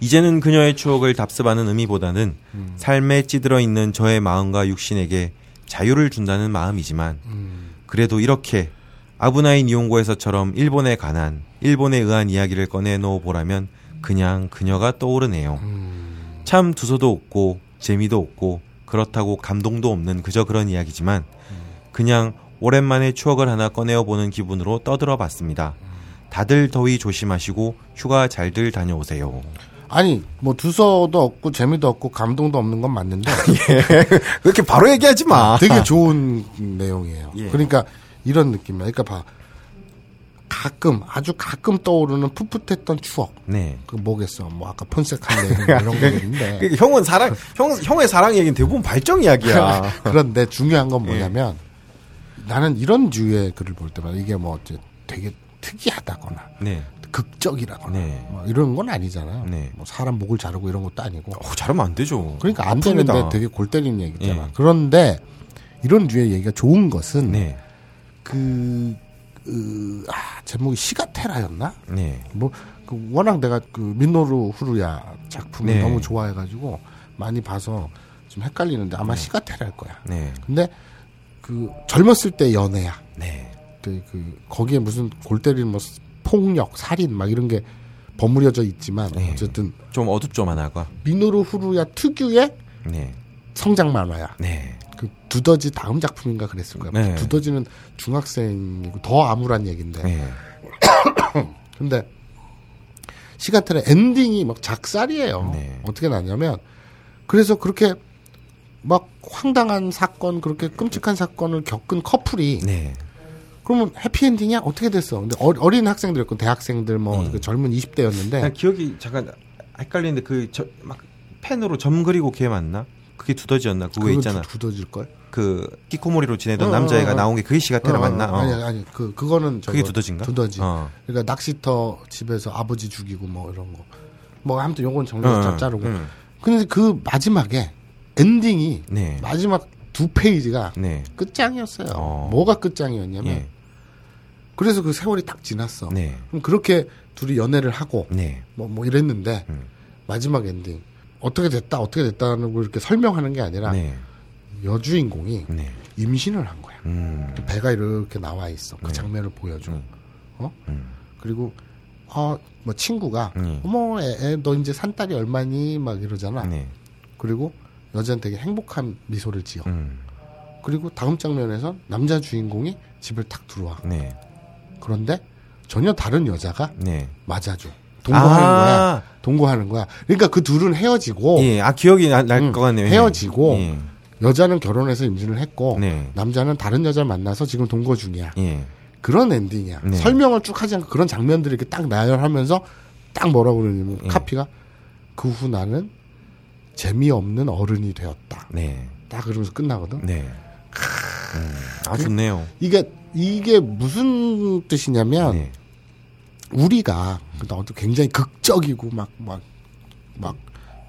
이제는 그녀의 추억을 답습하는 의미보다는 삶에 찌들어 있는 저의 마음과 육신에게 자유를 준다는 마음이지만 그래도 이렇게 아부나이 니온고에서처럼 일본에 관한 일본에 의한 이야기를 꺼내놓어 보라면 그냥 그녀가 떠오르네요. 참 두서도 없고 재미도 없고 그렇다고 감동도 없는 그저 그런 이야기지만 그냥 오랜만에 추억을 하나 꺼내어 보는 기분으로 떠들어 봤습니다. 다들 더위 조심하시고 휴가 잘들 다녀오세요. 아니 뭐 두서도 없고 재미도 없고 감동도 없는 건 맞는데 [laughs] 그렇게 바로 얘기하지 마. 되게 좋은 내용이에요. 예. 그러니까 이런 느낌이야. 그러니까 봐 가끔 아주 가끔 떠오르는 풋풋했던 추억. 네. 그 뭐겠어? 뭐 아까 폰색한 내용 이런 거 있는데 [laughs] 그 형은 사랑, 형, 형의 사랑 얘기는 대부분 발정 이야기야. 그런데 중요한 건 뭐냐면 나는 이런 류의 글을 볼 때마다 이게 뭐 되게 특이하다거나 네. 극적이라거나 네. 뭐 이런 건 아니잖아요. 네. 뭐 사람 목을 자르고 이런 것도 아니고. 어, 잘하면 안 되죠. 그러니까 안 아픕니다. 되는데 되게 골 때리는 얘기잖아. 예. 그런데 이런 류의 얘기가 좋은 것은 네. 그, 그, 아, 제목이 시가테라였나? 네. 뭐, 그 워낙 내가 그 민노루 후루야 작품을 네. 너무 좋아해가지고 많이 봐서 좀 헷갈리는데 아마 시가테라일 거야. 네. 근데 그 젊었을 때 연애야. 네. 그, 그 거기에 무슨 골 때리는 뭐 폭력, 살인 막 이런 게 버무려져 있지만 네. 어쨌든 좀 어둡죠, 만화가. 민노루 후루야 특유의 네. 성장 만화야. 네. 그 두더지 다음 작품인가 그랬을 거야. 네. 두더지는 중학생이고 더 암울한 얘기인데. 네. [coughs] 근데 시간텔의 엔딩이 막 작살이에요. 네. 어떻게 나냐면 그래서 그렇게 막 황당한 사건 그렇게 끔찍한 사건을 겪은 커플이 네. 그러면 해피엔딩이야 어떻게 됐어? 근데 어, 린 학생들이었고 대학생들 뭐 네. 그 젊은 20대였는데 그냥 기억이 잠깐 헷갈리는데 그 막 펜으로 점 그리고 걔 맞나? 그게 두더지였나? 그거 있잖아. 두더질 걸. 그 키코모리로 지내던 어, 남자애가 어, 어. 나온 게 그게 시가테라 맞나? 어. 아니 아니 그 그거는 저거, 그게 두더지인가? 두더지. 어. 그러니까 낚시터 집에서 아버지 죽이고 뭐 이런 거. 뭐 아무튼 요건 정리해서 어, 짭 자르고. 음. 근데 그 마지막에 엔딩이 네. 마지막 두 페이지가 네. 끝장이었어요. 어. 뭐가 끝장이었냐면 예. 그래서 그 세월이 딱 지났어. 네. 그럼 그렇게 둘이 연애를 하고 네. 뭐, 뭐 이랬는데 음. 마지막 엔딩 어떻게 됐다 어떻게 됐다는 걸 이렇게 설명하는 게 아니라 네. 여주인공이 네. 임신을 한 거야. 음. 배가 이렇게 나와 있어. 그 네. 장면을 보여줘. 음. 어? 음. 그리고 아, 뭐 친구가 음. 어머, 애, 애, 너 이제 산딸이 얼마니? 막 이러잖아. 네. 그리고 여자는 되게 행복한 미소를 지어. 음. 그리고 다음 장면에서 남자 주인공이 집을 탁 들어와. 네. 그런데 전혀 다른 여자가 네. 맞아줘. 동거하는 아. 거야. 동거하는 거야. 그러니까 그 둘은 헤어지고 예. 아 기억이 날 응, 것 같네요. 예. 헤어지고 예. 여자는 결혼해서 임신을 했고 네. 남자는 다른 여자를 만나서 지금 동거 중이야. 예. 그런 엔딩이야. 네. 설명을 쭉 하지 않고 그런 장면들이 이렇게 딱 나열하면서 딱 뭐라고 그러냐면 예. 카피가 그 후 나는 재미없는 어른이 되었다. 네. 딱 그러면서 끝나거든. 네. 음. 아 좋네요. 이게 이게 무슨 뜻이냐면 네. 우리가 어떤 굉장히 극적이고 막 막 막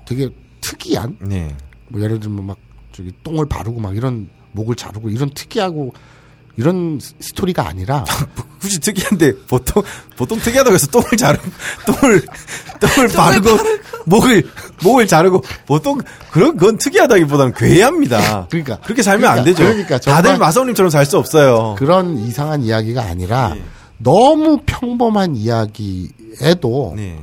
되게 특이한 네. 뭐 예를 들면 막 저기 똥을 바르고 막 이런 목을 자르고 이런 특이하고 이런 스- 스토리가 아니라 [laughs] 굳이 특이한데 보통 보통 특이하다고 해서 똥을 자르고 똥을 똥을 바르고 목을 목을 자르고 보통 그런 건 특이하다기보다는 괴합니다. 그러니까 그렇게 살면 안 그러니까, 되죠. 그러니까 다들 마사오님처럼 살 수 없어요. 그런 이상한 이야기가 아니라 예. 너무 평범한 이야기 에도 네.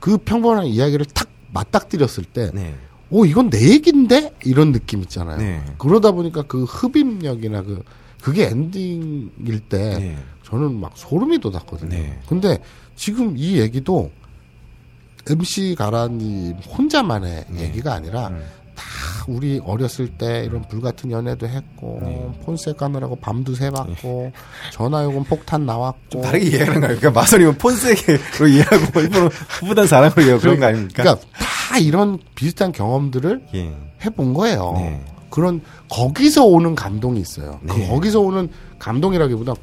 그 평범한 이야기를 탁 맞닥뜨렸을 때, 네. 오 이건 내 얘긴데 이런 느낌 있잖아요. 네. 그러다 보니까 그 흡입력이나 그 그게 엔딩일 때 네. 저는 막 소름이 돋았거든요. 네. 근데 지금 이 얘기도 MC 가라님 혼자만의 네. 얘기가 아니라 음. 다 우리 어렸을 때 이런 불같은 연애도 했고 네. 폰세 까느라고 밤도 새봤고 전화 요금 폭탄 나왔고 다르게 이해하는 거 아닙니까? 마선이면 폰세계로 이해하고 일본은 후부단 사랑으로 이해하고 그런 거 아닙니까? 그러니까 다 이런 비슷한 경험들을 예. 해본 거예요. 네. 그런 거기서 오는 감동이 있어요. 그 네. 거기서 오는 감동이라기보다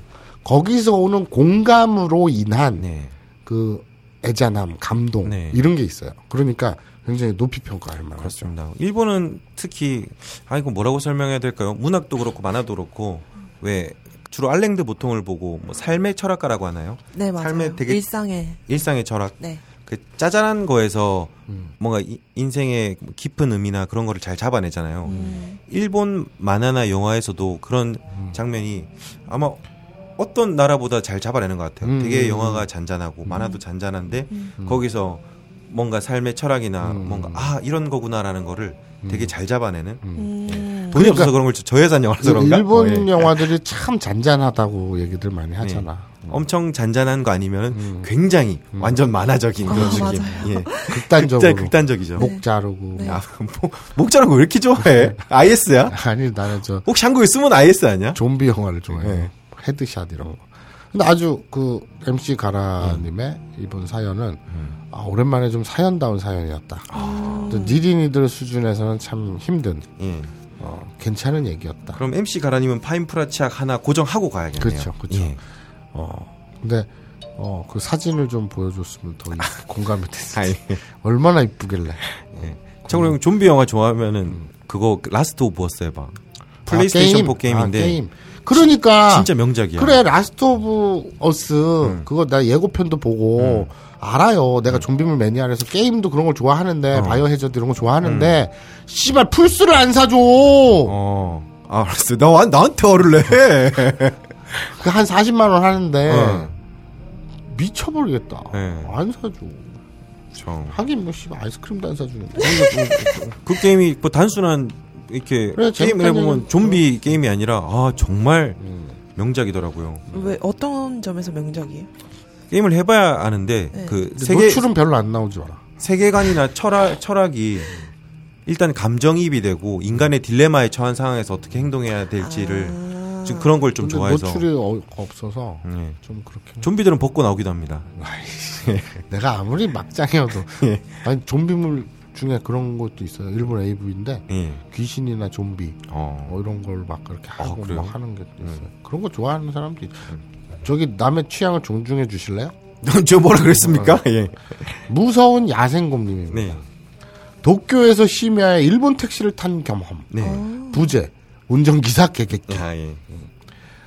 거기서 오는 공감으로 인한 네. 그 애잔함, 감동 네. 이런 게 있어요. 그러니까 굉장히 높이 평가할 만하죠. 그렇습니다. 일본은 특히 아이고 뭐라고 설명해야 될까요? 문학도 그렇고 만화도 그렇고 왜 주로 알랭드 보통을 보고 뭐 삶의 철학가라고 하나요? 네, 맞아요. 삶의 되게- 일상에. 일상의 철학. 네. 그 짜잘한 거에서 음. 뭔가 이- 인생의 깊은 의미나 그런 거를 잘 잡아내잖아요. 음. 일본 만화나 영화에서도 그런 음. 장면이 아마 어떤 나라보다 잘 잡아내는 것 같아요. 음, 되게 음, 영화가 잔잔하고 만화도 잔잔한데 음. 거기서 뭔가 삶의 철학이나 음. 뭔가 아 이런 거구나라는 거를 되게 잘 잡아내는 음. 돈이 그러니까 없어서 그런 걸 저예산 영화라서 그런가? 일본 어, 예. 영화들이 참 잔잔하다고 얘기들 많이 하잖아. 엄청 잔잔한 거 아니면 음. 은 굉장히 완전 만화적인 그런 아, 느낌. 예. [laughs] 극단적으로 극단, 극단적이죠. 목 자르고 네. 아, 목, 목거왜 이렇게 좋아해? [laughs] IS야? 아니 나는 저 혹시 한국에 쓰면 IS 아니야? 좀비 영화를 좋아해요. 네. headshot 이런 거. 근데 아주 그 MC 가라님의 이번 사연은 아, 오랜만에 좀 사연다운 사연이었다. 또 니린이들 수준에서는 참 힘든 예. 어, 괜찮은 얘기였다. 그럼 MC 가라님은 파인프라 치약 하나 고정하고 가야겠네요. 그렇죠, 그렇죠. 예. 어, 근데 어, 그 사진을 좀 보여줬으면 더 이- 공감이 됐을 아, 예. 텐데 얼마나 이쁘길래. 예. 참고로 형 좀비 영화 좋아하면은 그거 Last of Us 해봐. 플레이스테이션 4 게임인데 아, 게임. 그러니까 진짜 명작이야. 그래 Last of Us 음. 그거 나 예고편도 보고 알아요. 내가 좀비물 매니아라서 게임도 그런 걸 좋아하는데 어. Biohazard 이런 거 좋아하는데 씨발 플스를 안 사줘. 어. 아, 알았어. 나, 완- 나한테 화를 내. [laughs] 그 한 40만 원 하는데 어. 미쳐버리겠다. 네. 안 사줘. 정. 하긴 뭐 씨발 아이스크림도 안 사주는데. [laughs] 그 게임이 뭐 단순한 이렇게 그래, 게임을 해보면. 좀비 게임이 아니라 아 정말 음. 명작이더라고요. 왜 어떤 점에서 명작이에요? 게임을 해봐야 아는데 네. 그 세계 노출은 별로 안 나오지 마라. 세계관이나 철학 철학이 일단 감정이입이 되고 인간의 딜레마에 처한 상황에서 어떻게 행동해야 될지를 아. 좀 그런 걸 좀 좋아해서 노출이 어- 없어서 예. 좀 그렇게. 좀비들은 벗고 나오기도 합니다. [laughs] 내가 아무리 막장이어도 예. 아니 좀비물 중에 그런 것도 있어요. 일본 AV인데 예. 귀신이나 좀비 어. 뭐 이런 걸 막 그렇게 하고 그래요? 막 하는 게 있어요. 그런 거 좋아하는 사람도 있어요. 저기 남의 취향을 존중해 주실래요? [laughs] 저 뭐라 그랬습니까? 예. 무서운 야생곰님입니다. 네. 도쿄에서 심야에 일본 택시를 탄 경험. 네. 부재 운전기사 개객기. 아, 예.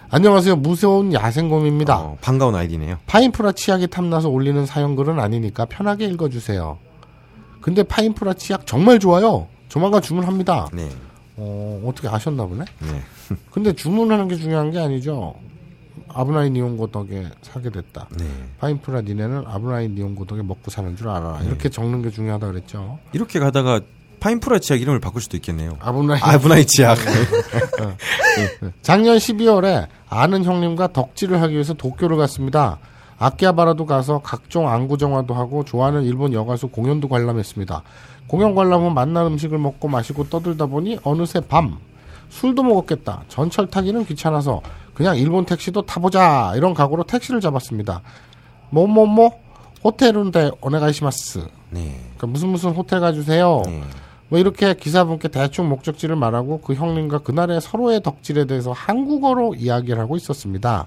안녕하세요. 무서운 야생곰입니다. 어, 반가운 아이디네요. 파인프라 치약이 탐나서 올리는 사연글은 아니니까 편하게 읽어주세요. 근데 파인프라 치약 정말 좋아요. 조만간 주문합니다. 네. 어, 어떻게 아셨나 보네? 네. [laughs] 근데 주문하는 게 중요한 게 아니죠. 아브나인 니온고 덕에 사게 됐다. 네. 파인프라 니네는 아브나인 니온고 덕에 먹고 사는 줄 알아. 이렇게 적는 게 중요하다 그랬죠. 이렇게 가다가 파인프라 치약 이름을 바꿀 수도 있겠네요. 아브나인 아브나이 치약. [laughs] 작년 12월에 아는 형님과 덕질을 하기 위해서 도쿄를 갔습니다. 아키하바라도 가서 각종 안구정화도 하고 좋아하는 일본 여가수 공연도 관람했습니다. 공연 관람 후 만난 음식을 먹고 마시고 떠들다 보니 어느새 밤 술도 먹었겠다. 전철 타기는 귀찮아서 그냥 일본 택시도 타보자 이런 각오로 택시를 잡았습니다. 뭐뭐뭐 호텔인데 오네가이시마스. 네. 그러니까 무슨 무슨 호텔 가주세요. 네. 뭐 이렇게 기사분께 대충 목적지를 말하고 그 형님과 그날의 서로의 덕질에 대해서 한국어로 이야기를 하고 있었습니다.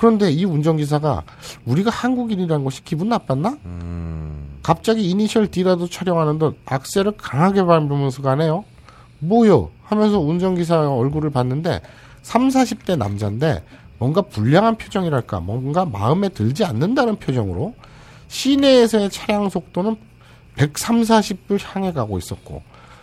그런데 이 운전기사가 우리가 한국인이라는 것이 기분 나빴나? 음. 갑자기 이니셜 D라도 촬영하는 듯 악셀을 강하게 밟으면서 가네요. 뭐요? 하면서 운전기사 얼굴을 봤는데 3, 40대 남자인데 뭔가 불량한 표정이랄까 뭔가 마음에 들지 않는다는 표정으로 시내에서의 차량 속도는 130, 40을 향해 가고 있었고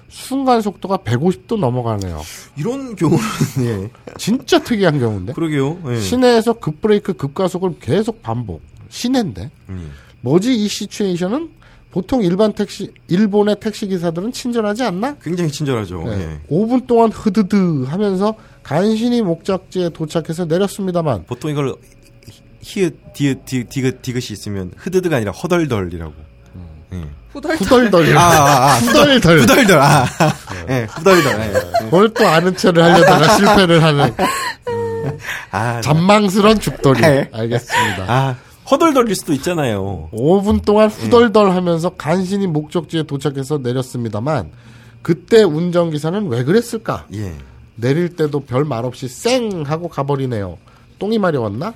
순간 속도가 150도 넘어가네요. 이런 경우는 [laughs] 예. 진짜 특이한 경우인데 그러게요. 예. 시내에서 급브레이크 급가속을 계속 반복 시내인데 음. 뭐지 이 시츄에이션은 보통 일반 택시 일본의 택시 기사들은 친절하지 않나? 굉장히 친절하죠. 네. 예. 5분 동안 흐드드 하면서 간신히 목적지에 도착해서 내렸습니다만 보통 이걸 히읗 디귿 디귿 디귿 디귿이 있으면 흐드드가 아니라 허덜덜이라고. 예. 후덜덜. 후덜덜 아, 아, 아, 후덜덜 후덜덜. 아, 예, 후덜덜. 예. 뭘 또 아는 체를 하려다가 [laughs] 실패를 하는 아, 잔망스런 죽돌이 네. 알겠습니다. 아, 허덜덜일 수도 있잖아요. 5분 동안 후덜덜 하면서 간신히 목적지에 도착해서 내렸습니다만 그때 운전기사는 왜 그랬을까? 예. 내릴 때도 별 말 없이 쌩 하고 가버리네요. 똥이 마려웠나?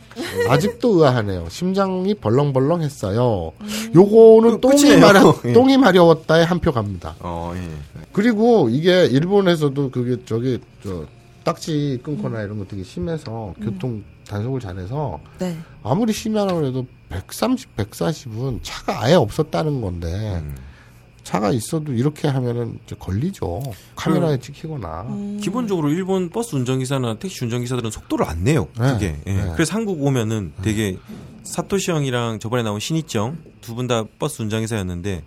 아직도 의아하네요. 심장이 벌렁벌렁했어요. 요거는 그 똥이 끝이에요. 마려 예. 똥이 마려웠다에 한 표 갑니다. 어, 예. 그리고 이게 일본에서도 그게 저기 저 딱지 끊거나 이런 거 되게 심해서 교통 단속을 잘해서 네. 아무리 심하라고 해도 130, 140은 차가 아예 없었다는 건데 음. 차가 있어도 이렇게 하면은 이제 걸리죠. 카메라에 찍히거나. 음. 기본적으로 일본 버스 운전기사나 택시 운전기사들은 속도를 안 내요. 네. 그게. 예. 네. 그래서 한국 오면은 되게 사토시 형이랑 저번에 나온 신이정 두 분 다 버스 운전기사였는데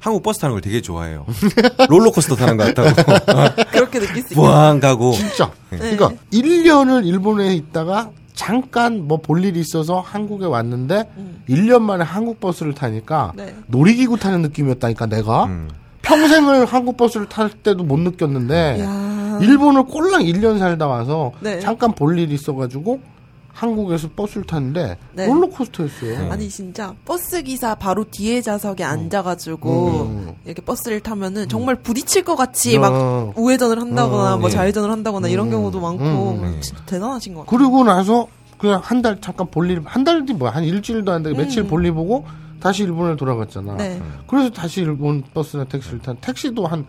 한국 버스 타는 걸 되게 좋아해요. [laughs] 롤러코스터 타는 것 같다고. [laughs] 그렇게 느낄 수 있겠네. 부항 가고. 진짜. 네. 그러니까 1년을 일본에 있다가 잠깐 뭐 볼 일이 있어서 한국에 왔는데 음. 1년 만에 한국 버스를 타니까 네. 놀이기구 타는 느낌이었다니까 내가 음. 평생을 한국 버스를 탈 때도 못 느꼈는데 야. 일본을 꼴랑 1년 살다 와서 네. 잠깐 볼 일이 있어가지고 한국에서 버스를 탔는데 네. 롤러코스터였어요. 아니 진짜 버스 기사 바로 뒤에 좌석에 앉아가지고 음. 이렇게 버스를 타면은 정말 부딪힐 것 같이 막 어. 우회전을 한다거나 음, 뭐 예. 좌회전을 한다거나 이런 음. 경우도 많고 음. 진짜 대단하신 것 같아요. 그리고 나서 그냥 한 달 잠깐 볼일 한 달이 뭐야 한 일주일도 안 되고 며칠 음. 볼일 보고 다시 일본을 돌아갔잖아. 네. 그래서 다시 일본 버스나 택시를 탄 택시도 한한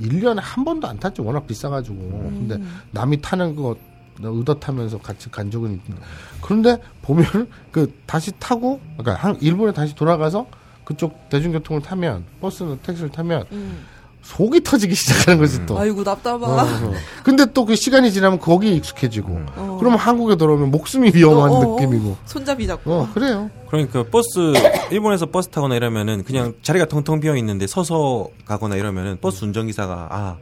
1년에 한 번도 안 탔죠. 워낙 비싸가지고. 음. 근데 남이 타는 거 의젓하면서 같이 간 적은 있는데. 그런데 보면 [laughs] 그 다시 타고 그러니까 한 일본에 다시 돌아가서 그쪽 대중교통을 타면 버스나 택시를 타면 음. 속이 터지기 시작하는 거지 또. 아이고 답답하. 어, 어. 근데 또 그 시간이 지나면 거기에 익숙해지고. 어. 그러면 한국에 들어오면 목숨이 위험한 어, 어, 느낌이고. 손잡이 잡고. 어, 그래요. 그러니까 버스 [coughs] 일본에서 버스 타거나 이러면은 그냥 자리가 텅텅 비어 있는데 서서 가거나 이러면은 버스 운전기사가 아,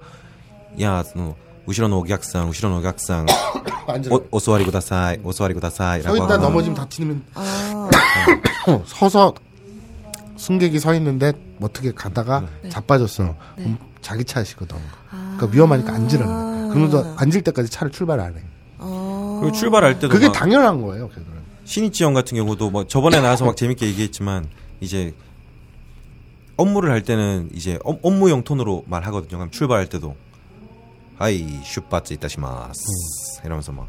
야, 너 後ろのお客さん、後ろのお客さん、 앉아. お、お座りください、お座りください。 서 있다 라고 하고. [coughs] 넘어지면 다치면 아, 서서 승객이 서 있는데 어떻게 가다가 네. 자빠졌어. 그럼 자기 차시거든. 그러니까 위험하니까 앉으라는 거야. 그러면서 앉을 때까지 차를 출발 안 해. 아. 그리고 출발할 때도 그게 막 당연한 거예요, 걔들은. 신이치 형 같은 경우도 뭐 저번에 나와서 막 재밌게 얘기했지만 이제 업무를 할 때는 이제 업- 업무용 톤으로 말하거든요. 그럼 출발할 때도 はい、出発いたします 이러면서 막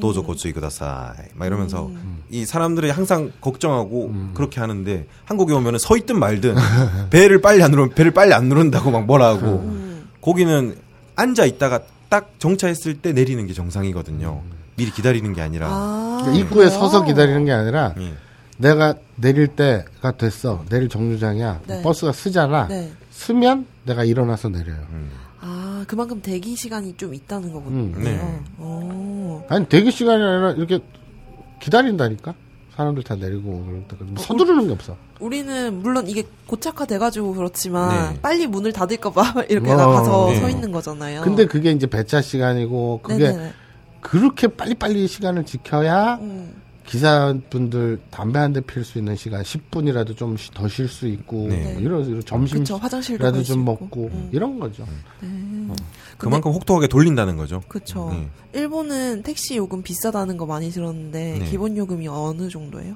どうぞご注意ください 막 이러면서 이 사람들이 항상 걱정하고 그렇게 하는데 한국에 오면은 서 있든 말든 배를 빨리 안 누르면 배를 빨리 안 누른다고 막 뭐라 하고 거기는 앉아 있다가 딱 정차했을 때 내리는 게 정상이거든요. 미리 기다리는 게 아니라 아, 그러니까 입구에 그래요? 서서 기다리는 게 아니라 예. 내가 내릴 때가 됐어. 내릴 정류장이야. 네. 버스가 쓰잖아. 네. 쓰면 내가 일어나서 내려요. 아, 그만큼 대기 시간이 좀 있다는 거군요. 음. 네. 어. 아니 대기 시간이 아니라 이렇게 기다린다니까. 사람들 다 내리고 뭐 서두르는 게 없어. 우리는 물론 이게 고착화 돼가지고 그렇지만 네. 빨리 문을 닫을까봐 [laughs] 이렇게 어, 나가서 네. 서 있는 거잖아요. 근데 그게 이제 배차 시간이고 그게 네네네. 그렇게 빨리빨리 시간을 지켜야 음. 기사분들 담배 한 대 필 수 있는 시간 10분이라도 좀 더 쉴 수 있고 네. 뭐 이런 이런 점심이라도 좀. 먹고 음. 이런 거죠. 그만큼 혹독하게 돌린다는 거죠. 그쵸. 네. 일본은 택시 요금 비싸다는 거 많이 들었는데 네. 기본 요금이 어느 정도예요?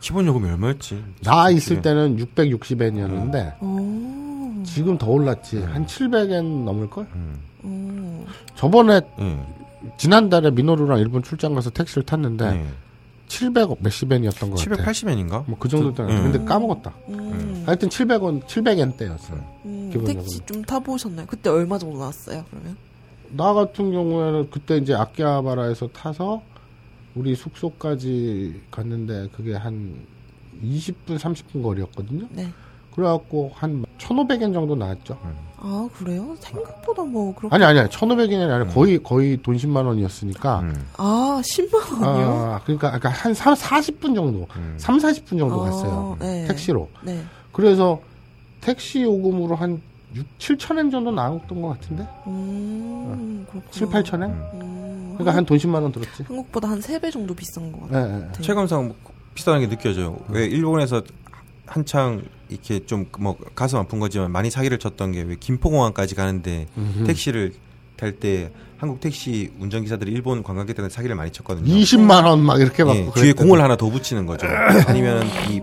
기본 요금이 얼마였지? 나 있을 때는 660엔이었는데 오. 지금 더 올랐지 한 700엔 넘을 걸? 음. 오. 저번에 예. 지난달에 미노루랑 일본 출장 가서 택시를 탔는데 네. 700 몇십 엔이었던 것 같아. 780엔인가? 뭐 그 정도였던 것 같아. 음. 근데 까먹었다. 음. 하여튼 700원, 700엔 대였어요. 음. 기본 택시 요금. 좀 타보셨나요? 그때 얼마 정도 나왔어요, 그러면? 나 같은 경우에는 그때 이제 아키하바라에서 타서 우리 숙소까지 갔는데 그게 한 20분, 30분 거리였거든요. 네. 그래갖고 한 1,500엔 정도 나왔죠. 아, 그래요? 생각보다 뭐, 그렇게. 아니, 아니, 1,500엔이 아니라 거의, 거의 돈 10만 원이었으니까. 음. 아, 10만원이요? 아, 그러니까, 그러니까 한 3, 40분 정도, 음. 3, 40분 정도 아, 갔어요. 네. 택시로. 네. 그래서 택시 요금으로 한 6, 7천 엔 정도 나왔던 것 같은데? 음, 그렇구나. 7, 8천 엔? 음, 그러니까 한 돈 10만 원 들었지. 한국보다 한세배 정도 비싼 것 예, 같아요. 예. 체감상 뭐 비슷하게 느껴져요. 왜 일본에서 한창 이렇게 좀 뭐 가슴 아픈 거지만 많이 사기를 쳤던 게 왜 김포공항까지 가는데 음흠. 택시를 탈때 한국 택시 운전기사들이 일본 관광객들한테 사기를 많이 쳤거든요. 20만 원 막 이렇게 받고 예, 뒤에. 공을 하나 더 붙이는 거죠. 아니면 이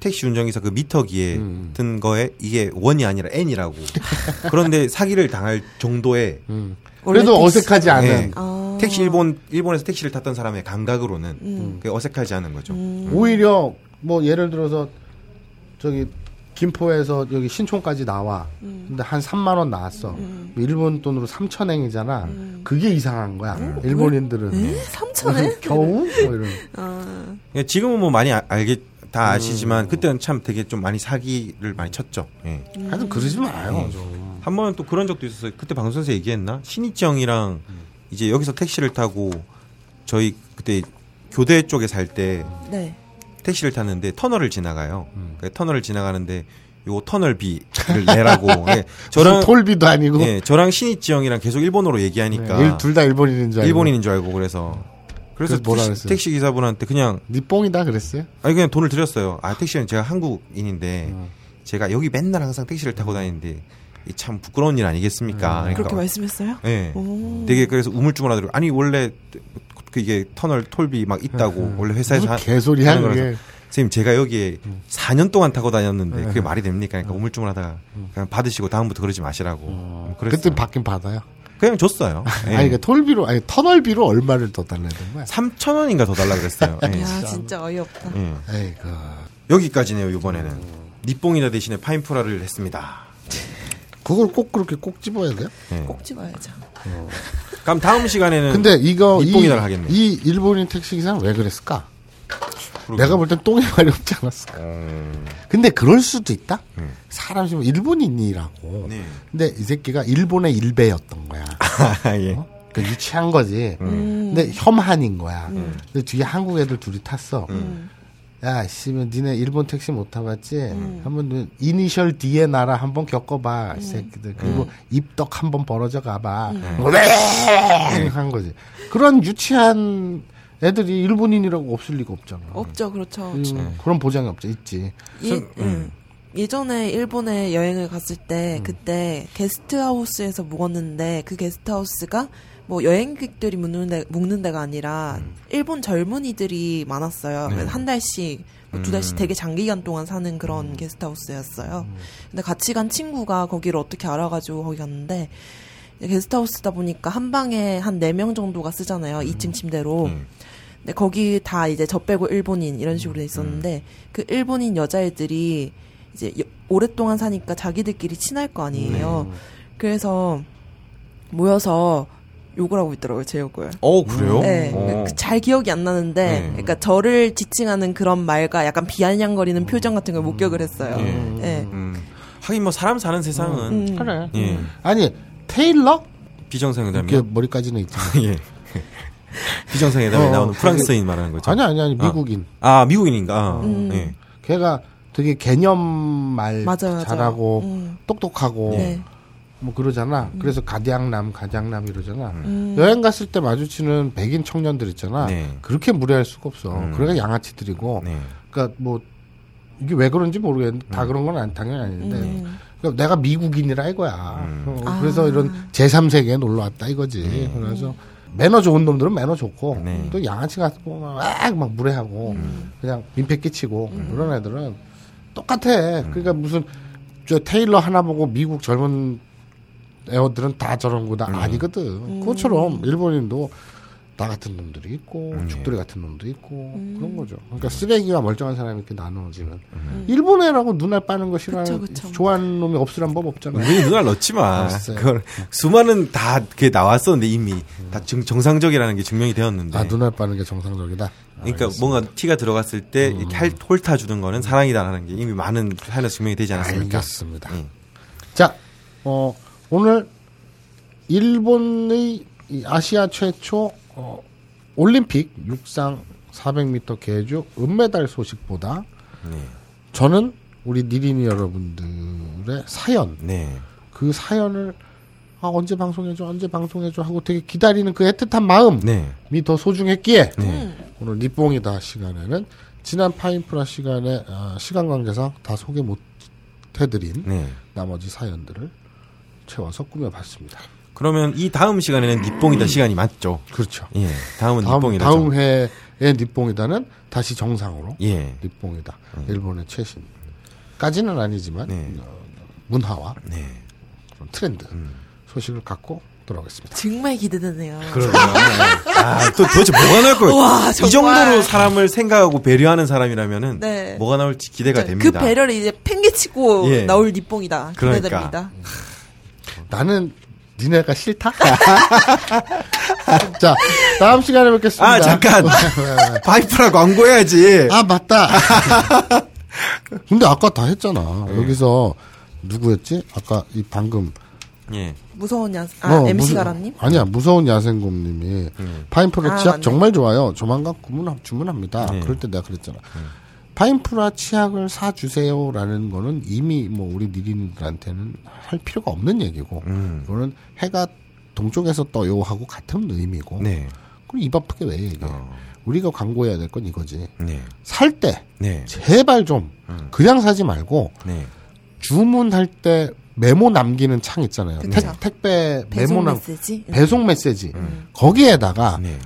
택시 운전기사 그 미터기에 음. 든 거에 이게 원이 아니라 n이라고. 그런데 사기를 당할 정도의 음. 그래도 택시- 어색하지 않은. 예. 아. 택시 일본 일본에서 택시를 탔던 사람의 감각으로는 음. 어색하지 않은 거죠. 음. 오히려 뭐 예를 들어서 저기 김포에서 여기 신촌까지 나와. 음. 근데 한 3만 원 나왔어. 음. 일본 돈으로 3천엔이잖아. 음. 그게 이상한 거야. 일본인들은 에? 3천에? 겨우 뭐 이런. [laughs] 아, 예, 지금은 뭐 많이 아- 알게 다 음. 아시지만 그때는 참 되게 좀 많이 사기를 많이 쳤죠. 예. 하여튼 그러지 마요. 네. 좀. 한 번은 또 그런 적도 있었어요. 그때 방송에서 얘기했나? 신이치 형이랑 이제 여기서 택시를 타고 저희 그때 교대 쪽에 살때 네. 택시를 탔는데 터널을 지나가요. 음. 그 터널을 지나가는데 요 터널비를 내라고. [laughs] 예, 저랑 톨비도 아니고 예, 저랑 신이치 형이랑 계속 일본어로 얘기하니까 둘다 일본인인 줄 알고. 일본인인 줄 알고 그래서 그래서 택시, 그랬어요? 택시 기사분한테 그냥 니 뽕이다 그랬어요? 아니 그냥 돈을 드렸어요. 아 택시는 제가 한국인인데 음. 제가 여기 맨날 항상 택시를 타고 다니는데 이참 부끄러운 일 아니겠습니까? 그러니까 그렇게 말씀했어요? 예. 오. 되게 그래서 우물쭈물하더라고. 아니 원래 그 이게 터널 톨비 막 있다고 원래 회사에서 하, 무슨 개소리야 하는 거라서. 선생님 제가 여기에 4년 동안 타고 다녔는데 네. 그게 말이 됩니까? 그러니까 우물쭈물하다가 그냥 받으시고 다음부터 그러지 마시라고. 뭐 그랬어요. 그때 받긴 받아요. 그냥 줬어요. [laughs] 예. 아니 그 톨비로 아니 터널비로 얼마를 더 달라야 되는 거야? 3천 원인가 더 달라 그랬어요. [laughs] 예. 야, 진짜 어이없다. 예. 에이그. 여기까지네요 이번에는. 니뽕이다 대신에 파인프라를 했습니다. 그걸 꼭 그렇게 꼭 집어야 돼요? 예. 꼭 집어야죠. 그럼 다음 시간에는 근데 이거 이, 하겠네. 이 일본인 택시 기사는 왜 그랬을까? 그러게. 내가 볼 땐 똥의 말이 없지 않았을까? 음, 근데 그럴 수도 있다. 음. 사람이 좀 일본인이라고. 네. 근데 이 새끼가 일본의 일배였던 거야. 아, 예. 어? 그 유치한 거지. 근데 혐한인 거야. 근데 뒤에 한국 애들 둘이 탔어. 야, 씨면 니네 일본 택시 못 타봤지? 한번 너 이니셜 D의 나라 한번 겪어봐, 이 새끼들. 그리고 입덕 한번 벌어져 가봐. 왜? 한 거지. 그런 유치한 애들이 일본인이라고 없을 리가 없잖아. 없죠, 그렇죠. 음, 그런 보장이 없죠. 있지. 예, 음. 예전에 일본에 여행을 갔을 때 그때 게스트하우스에서 묵었는데 그 게스트하우스가 뭐 여행객들이 묵는, 데, 묵는 데가 아니라 일본 젊은이들이 많았어요. 네. 한 달씩 뭐 두 달씩 음. 되게 장기간 동안 사는 그런 게스트하우스였어요. 근데 같이 간 친구가 거기를 어떻게 알아가지고 거기 갔는데 게스트하우스다 보니까 한 방에 한 네 명 정도가 쓰잖아요. 2층 침대로. 음. 근데 거기 다 이제 저 빼고 일본인 이런 식으로 돼 있었는데 그 일본인 여자애들이 이제 여- 오랫동안 사니까 자기들끼리 친할 거 아니에요. 그래서 모여서 욕을 하고 있더라고요, 제 욕을. 어 그래요? 네, 어. 그잘 기억이 안 나는데, 네. 그러니까 저를 지칭하는 그런 말과 약간 비아냥거리는 표정 같은 걸 목격을 했어요. 예. 네. 음. 하긴 뭐 사람 사는 세상은 음. 그래. 예. 아니, 테일러? 이렇게 비정상회담이요. 머리까지는 있잖아. [laughs] 예. 비정상회담에 어, 나오는 그게- 프랑스인 말하는 거죠. 아니, 아니, 아니, 미국인. 아 미국인인가? 아, 음. 예. 걔가 되게 개념 말 맞아요, 맞아요. 잘하고 음. 똑똑하고 네. 뭐 그러잖아. 그래서 가디앙남, 가장남 이러잖아. 음. 여행 갔을 때 마주치는 백인 청년들 있잖아. 네. 그렇게 무례할 수가 없어. 음. 그러니까 양아치들이고. 네. 그러니까 뭐 이게 왜 그런지 모르겠는데 다 그런 건 안- 당연히 아닌데. 음. 그러니까 내가 미국인이라 이거야. 음. 어, 아. 그래서 이런 제3세계에 놀러 왔다 이거지. 그래서 매너 좋은 놈들은 매너 좋고 네. 또 양아치 같고 막, 막 무례하고 그냥 민폐 끼치고 그런 애들은 똑같아. 그러니까 무슨 저 테일러 하나 보고 미국 젊은 애들은 다 저런 거다 아니거든. 그것처럼 일본인도 나 같은 놈들이 있고 죽돌이 같은 놈도 있고 그런 거죠. 그러니까 쓰레기와 멀쩡한 사람이 이렇게 나눠지면 일본 애라고 눈알 빠는 거 싫어하는 그쵸, 그쵸. 좋아하는 놈이 없으란 법 없잖아요. 우리 눈알 넣지 마. 알았어요. 그걸 수많은 다 그게 나왔었는데 이미 다 정, 정상적이라는 게 증명이 되었는데. 아 눈알 빠는 게 정상적이다. 그러니까 뭔가 티가 들어갔을 때 이렇게 할, 홀타 주는 거는 사랑이다라는 게 이미 많은 사연에서 증명이 되지 않았습니까? 알겠습니다. 음. 자, 어, 오늘 일본의 이 아시아 최초 어, 올림픽 육상 400m 계주 은메달 소식보다 네. 저는 우리 니린이 여러분들의 사연 네. 그 사연을 아, 언제 방송해줘 언제 방송해줘 하고 되게 기다리는 그 애틋한 마음이 네. 더 소중했기에 네. 오늘 니뽕이다 시간에는 지난 파인프라 시간에 아, 시간 관계상 다 소개 못 해드린 네. 나머지 사연들을 채워서 꾸며봤습니다. 그러면 이 다음 시간에는 니뽕이다 시간이 맞죠? 그렇죠. 예. 다음은 다음, 니뽕이다. 다음 해의 니뽕이다는 다시 정상으로 예. 니뽕이다. 일본의 최신까지는 아니지만 네. 어, 문화와 네. 그런 트렌드 음. 소식을 갖고 돌아오겠습니다. 정말 기대되네요. 아, 또 도대체 뭐가 나올 거예요? 와, 이 정말. 정도로 사람을 생각하고 배려하는 사람이라면은 네. 뭐가 나올지 기대가 그 됩니다. 배려를 이제 팽개치고 예. 나올 니뽕이다. 그러니까. 기대됩니다. 나는 니네가 싫다? [laughs] 자, 다음 시간에 뵙겠습니다. 아, 잠깐. 왜, 왜, 왜. 바이프라 광고해야지. 아, 맞다. [laughs] 근데 아까 다 했잖아. 네. 여기서 누구였지? 아까 이 방금 예. 무서운 야, 아, 어, MC 무서- 가라님? 아니야 무서운 야생곰님이 파인프라 아, 치약 맞네. 정말 좋아요. 조만간 주문 주문합니다. 네. 그럴 때 내가 그랬잖아. 파인프라 치약을 사 주세요라는 거는 이미 뭐 우리 니린들한테는 할 필요가 없는 얘기고 음. 이거는 해가 동쪽에서 떠요 하고 같은 의미고 네. 그럼 입 아프게 왜 얘기해? 어. 우리가 광고해야 될 건 이거지. 네. 살때 네. 제발 좀 그냥 사지 말고 네. 주문할 때 메모 남기는 창 있잖아요. 그쵸. 택, 택배 메모 배송 남 메시지? 응. 배송 메시지 거기에다가 네.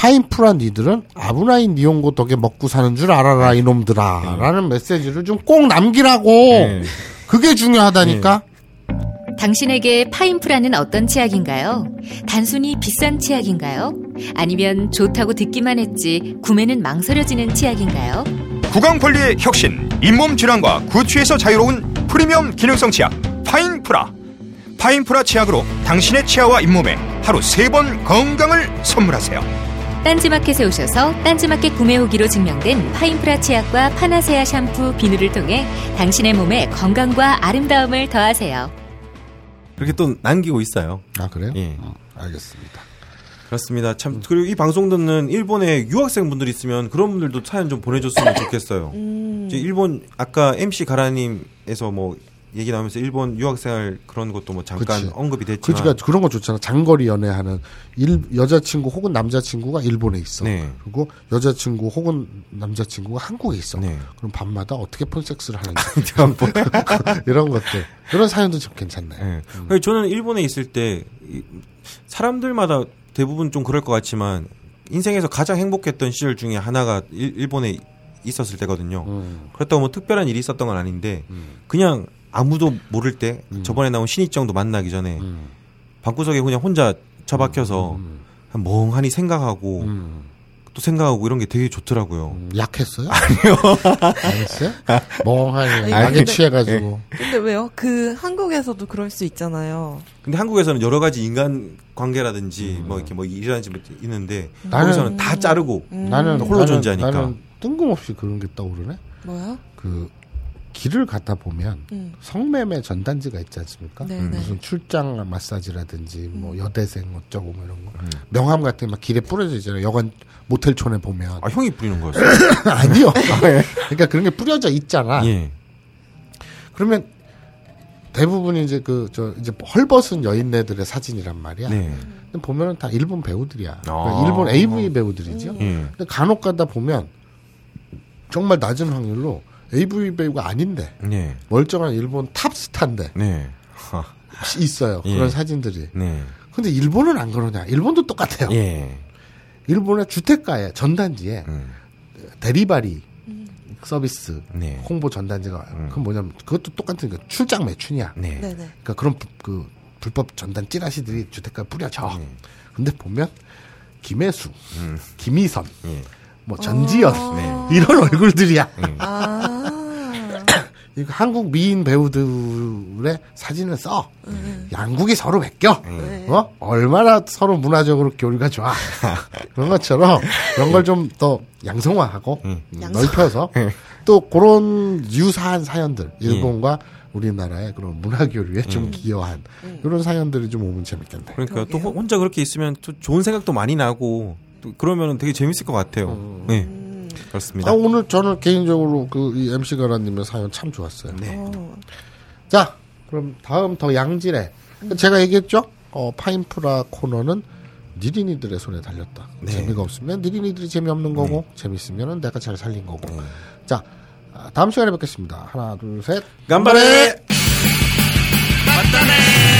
파인프라 니들은 아브라인 니온고 덕에 먹고 사는 줄 알아라 이놈들아 라는 메시지를 좀 꼭 남기라고 네. 그게 중요하다니까 당신에게 파인프라는 어떤 치약인가요? 단순히 비싼 치약인가요? 아니면 좋다고 듣기만 했지 구매는 망설여지는 치약인가요? 구강 관리의 혁신, 잇몸 질환과 구취에서 자유로운 프리미엄 기능성 치약 파인프라. 파인프라 치약으로 당신의 치아와 잇몸에 하루 세 번 건강을 선물하세요. 딴지마켓에 오셔서 딴지마켓 구매 후기로 증명된 파인프라 치약과 파나세아 샴푸, 비누를 통해 당신의 몸에 건강과 아름다움을 더하세요. 그렇게 또 남기고 있어요. 아 그래요? 예. 어, 알겠습니다 그렇습니다. 참 그리고 이 방송 듣는 일본의 유학생분들 있으면 그런 분들도 사연 좀 보내줬으면 좋겠어요. 이제 일본 아까 MC 가라님에서 뭐 얘기 나오면서 일본 유학생활 그런 것도 뭐 잠깐 그치. 언급이 됐지만 그지가 그런 거 좋잖아 장거리 연애하는 일, 여자친구 혹은 남자친구가 일본에 있어 네. 그리고 여자친구 혹은 남자친구가 한국에 있어 네. 그럼 밤마다 어떻게 폰 섹스를 하는지 뭐 [laughs] 이런 것들 이런 사연도 좀 괜찮네 예. 그래서 저는 일본에 있을 때 이- 사람들마다 대부분 좀 그럴 것 같지만 인생에서 가장 행복했던 시절 중에 하나가 일, 일본에 있었을 때거든요. 음. 그렇다고 뭐 특별한 일이 있었던 건 아닌데 그냥 아무도 모를 때 저번에 나온 신입정도 만나기 전에 음. 방구석에 그냥 혼자 처박혀서 그냥 멍하니 생각하고 음. 또 생각하고 이런 게 되게 좋더라고요. 음, 약했어요? [laughs] 아니요. 알았어요? 멍하니 약에 취해가지고. 근데 왜요? 그 한국에서도 그럴 수 있잖아요. 근데 한국에서는 여러 가지 인간 관계라든지 뭐 이렇게 뭐 일이라든지 뭐 있는데 음. 나는- 거기서는 다 자르고 나는 홀로 나는- 존재하니까. 나는 뜬금없이 그런 게 떠오르네. 뭐요? 그 길을 가다 보면 음. 성매매 전단지가 있지 않습니까? 네, 네. 무슨 출장 마사지라든지 뭐 여대생 어쩌고 뭐 이런 거 음. 명함 같은 게 막 길에 뿌려져 있잖아요. 여관 모텔촌에 보면 아 형이 뿌리는 [laughs] 거였어요. 아니요. [laughs] 그러니까 그런 게 뿌려져 있잖아. 예. 그러면 대부분이 이제 그 저 이제 헐벗은 여인네들의 사진이란 말이야. 네. 근데 보면은 다 일본 배우들이야. 그러니까 아. 일본 AV 배우들이죠. 예. 근데 간혹 가다 보면 정말 낮은 확률로 AV 배우가 아닌데 네. 멀쩡한 일본 탑스타인데 네. 하. 있어요. 예. 그런 사진들이. 네. 근데 일본은 안 그러냐? 일본도 똑같아요. 예. 일본의 주택가에 전단지에 음. 대리바리 서비스 네. 홍보 전단지가 그건 뭐냐면 그것도 똑같은 거 출장 매춘이야. 네. 네네. 그러니까 그런 부- 그 불법 전단 찌라시들이 주택가에 뿌려져. 네. 근데 보면 김혜수, 음. 김희선, 예. 뭐 전지현 네. 이런 [laughs] 얼굴들이야. 아. [coughs] 이거 한국 미인 배우들의 사진을 써. 양국이 서로 베껴. 어? 얼마나 서로 문화적으로 교류가 좋아. [laughs] 그런 것처럼 그런 걸 좀 더 양성화하고 음, 넓혀서 또 그런 유사한 사연들 일본과 우리나라의 그런 문화 교류에 좀 기여한 이런 사연들이 좀 오면 재밌겠네. 그러니까 또 호- 혼자 그렇게 있으면 또 좋은 생각도 많이 나고 또 그러면 되게 재밌을 것 같아요. 음. 네. 그렇습니다. 아, 오늘 저는 개인적으로 그 이 MC 가라님의 사연 참 좋았어요. 네. 어. 자, 그럼 다음 더 양질의 음. 제가 얘기했죠? 어, 파인프라 코너는 니린이들의 손에 달렸다. 네. 재미가 없으면 니린이들이 재미없는 거고 네. 재밌으면 내가 잘 살린 거고. 네. 자, 아, 다음 시간에 뵙겠습니다. 하나, 둘, 셋. 간발해! 맞다네.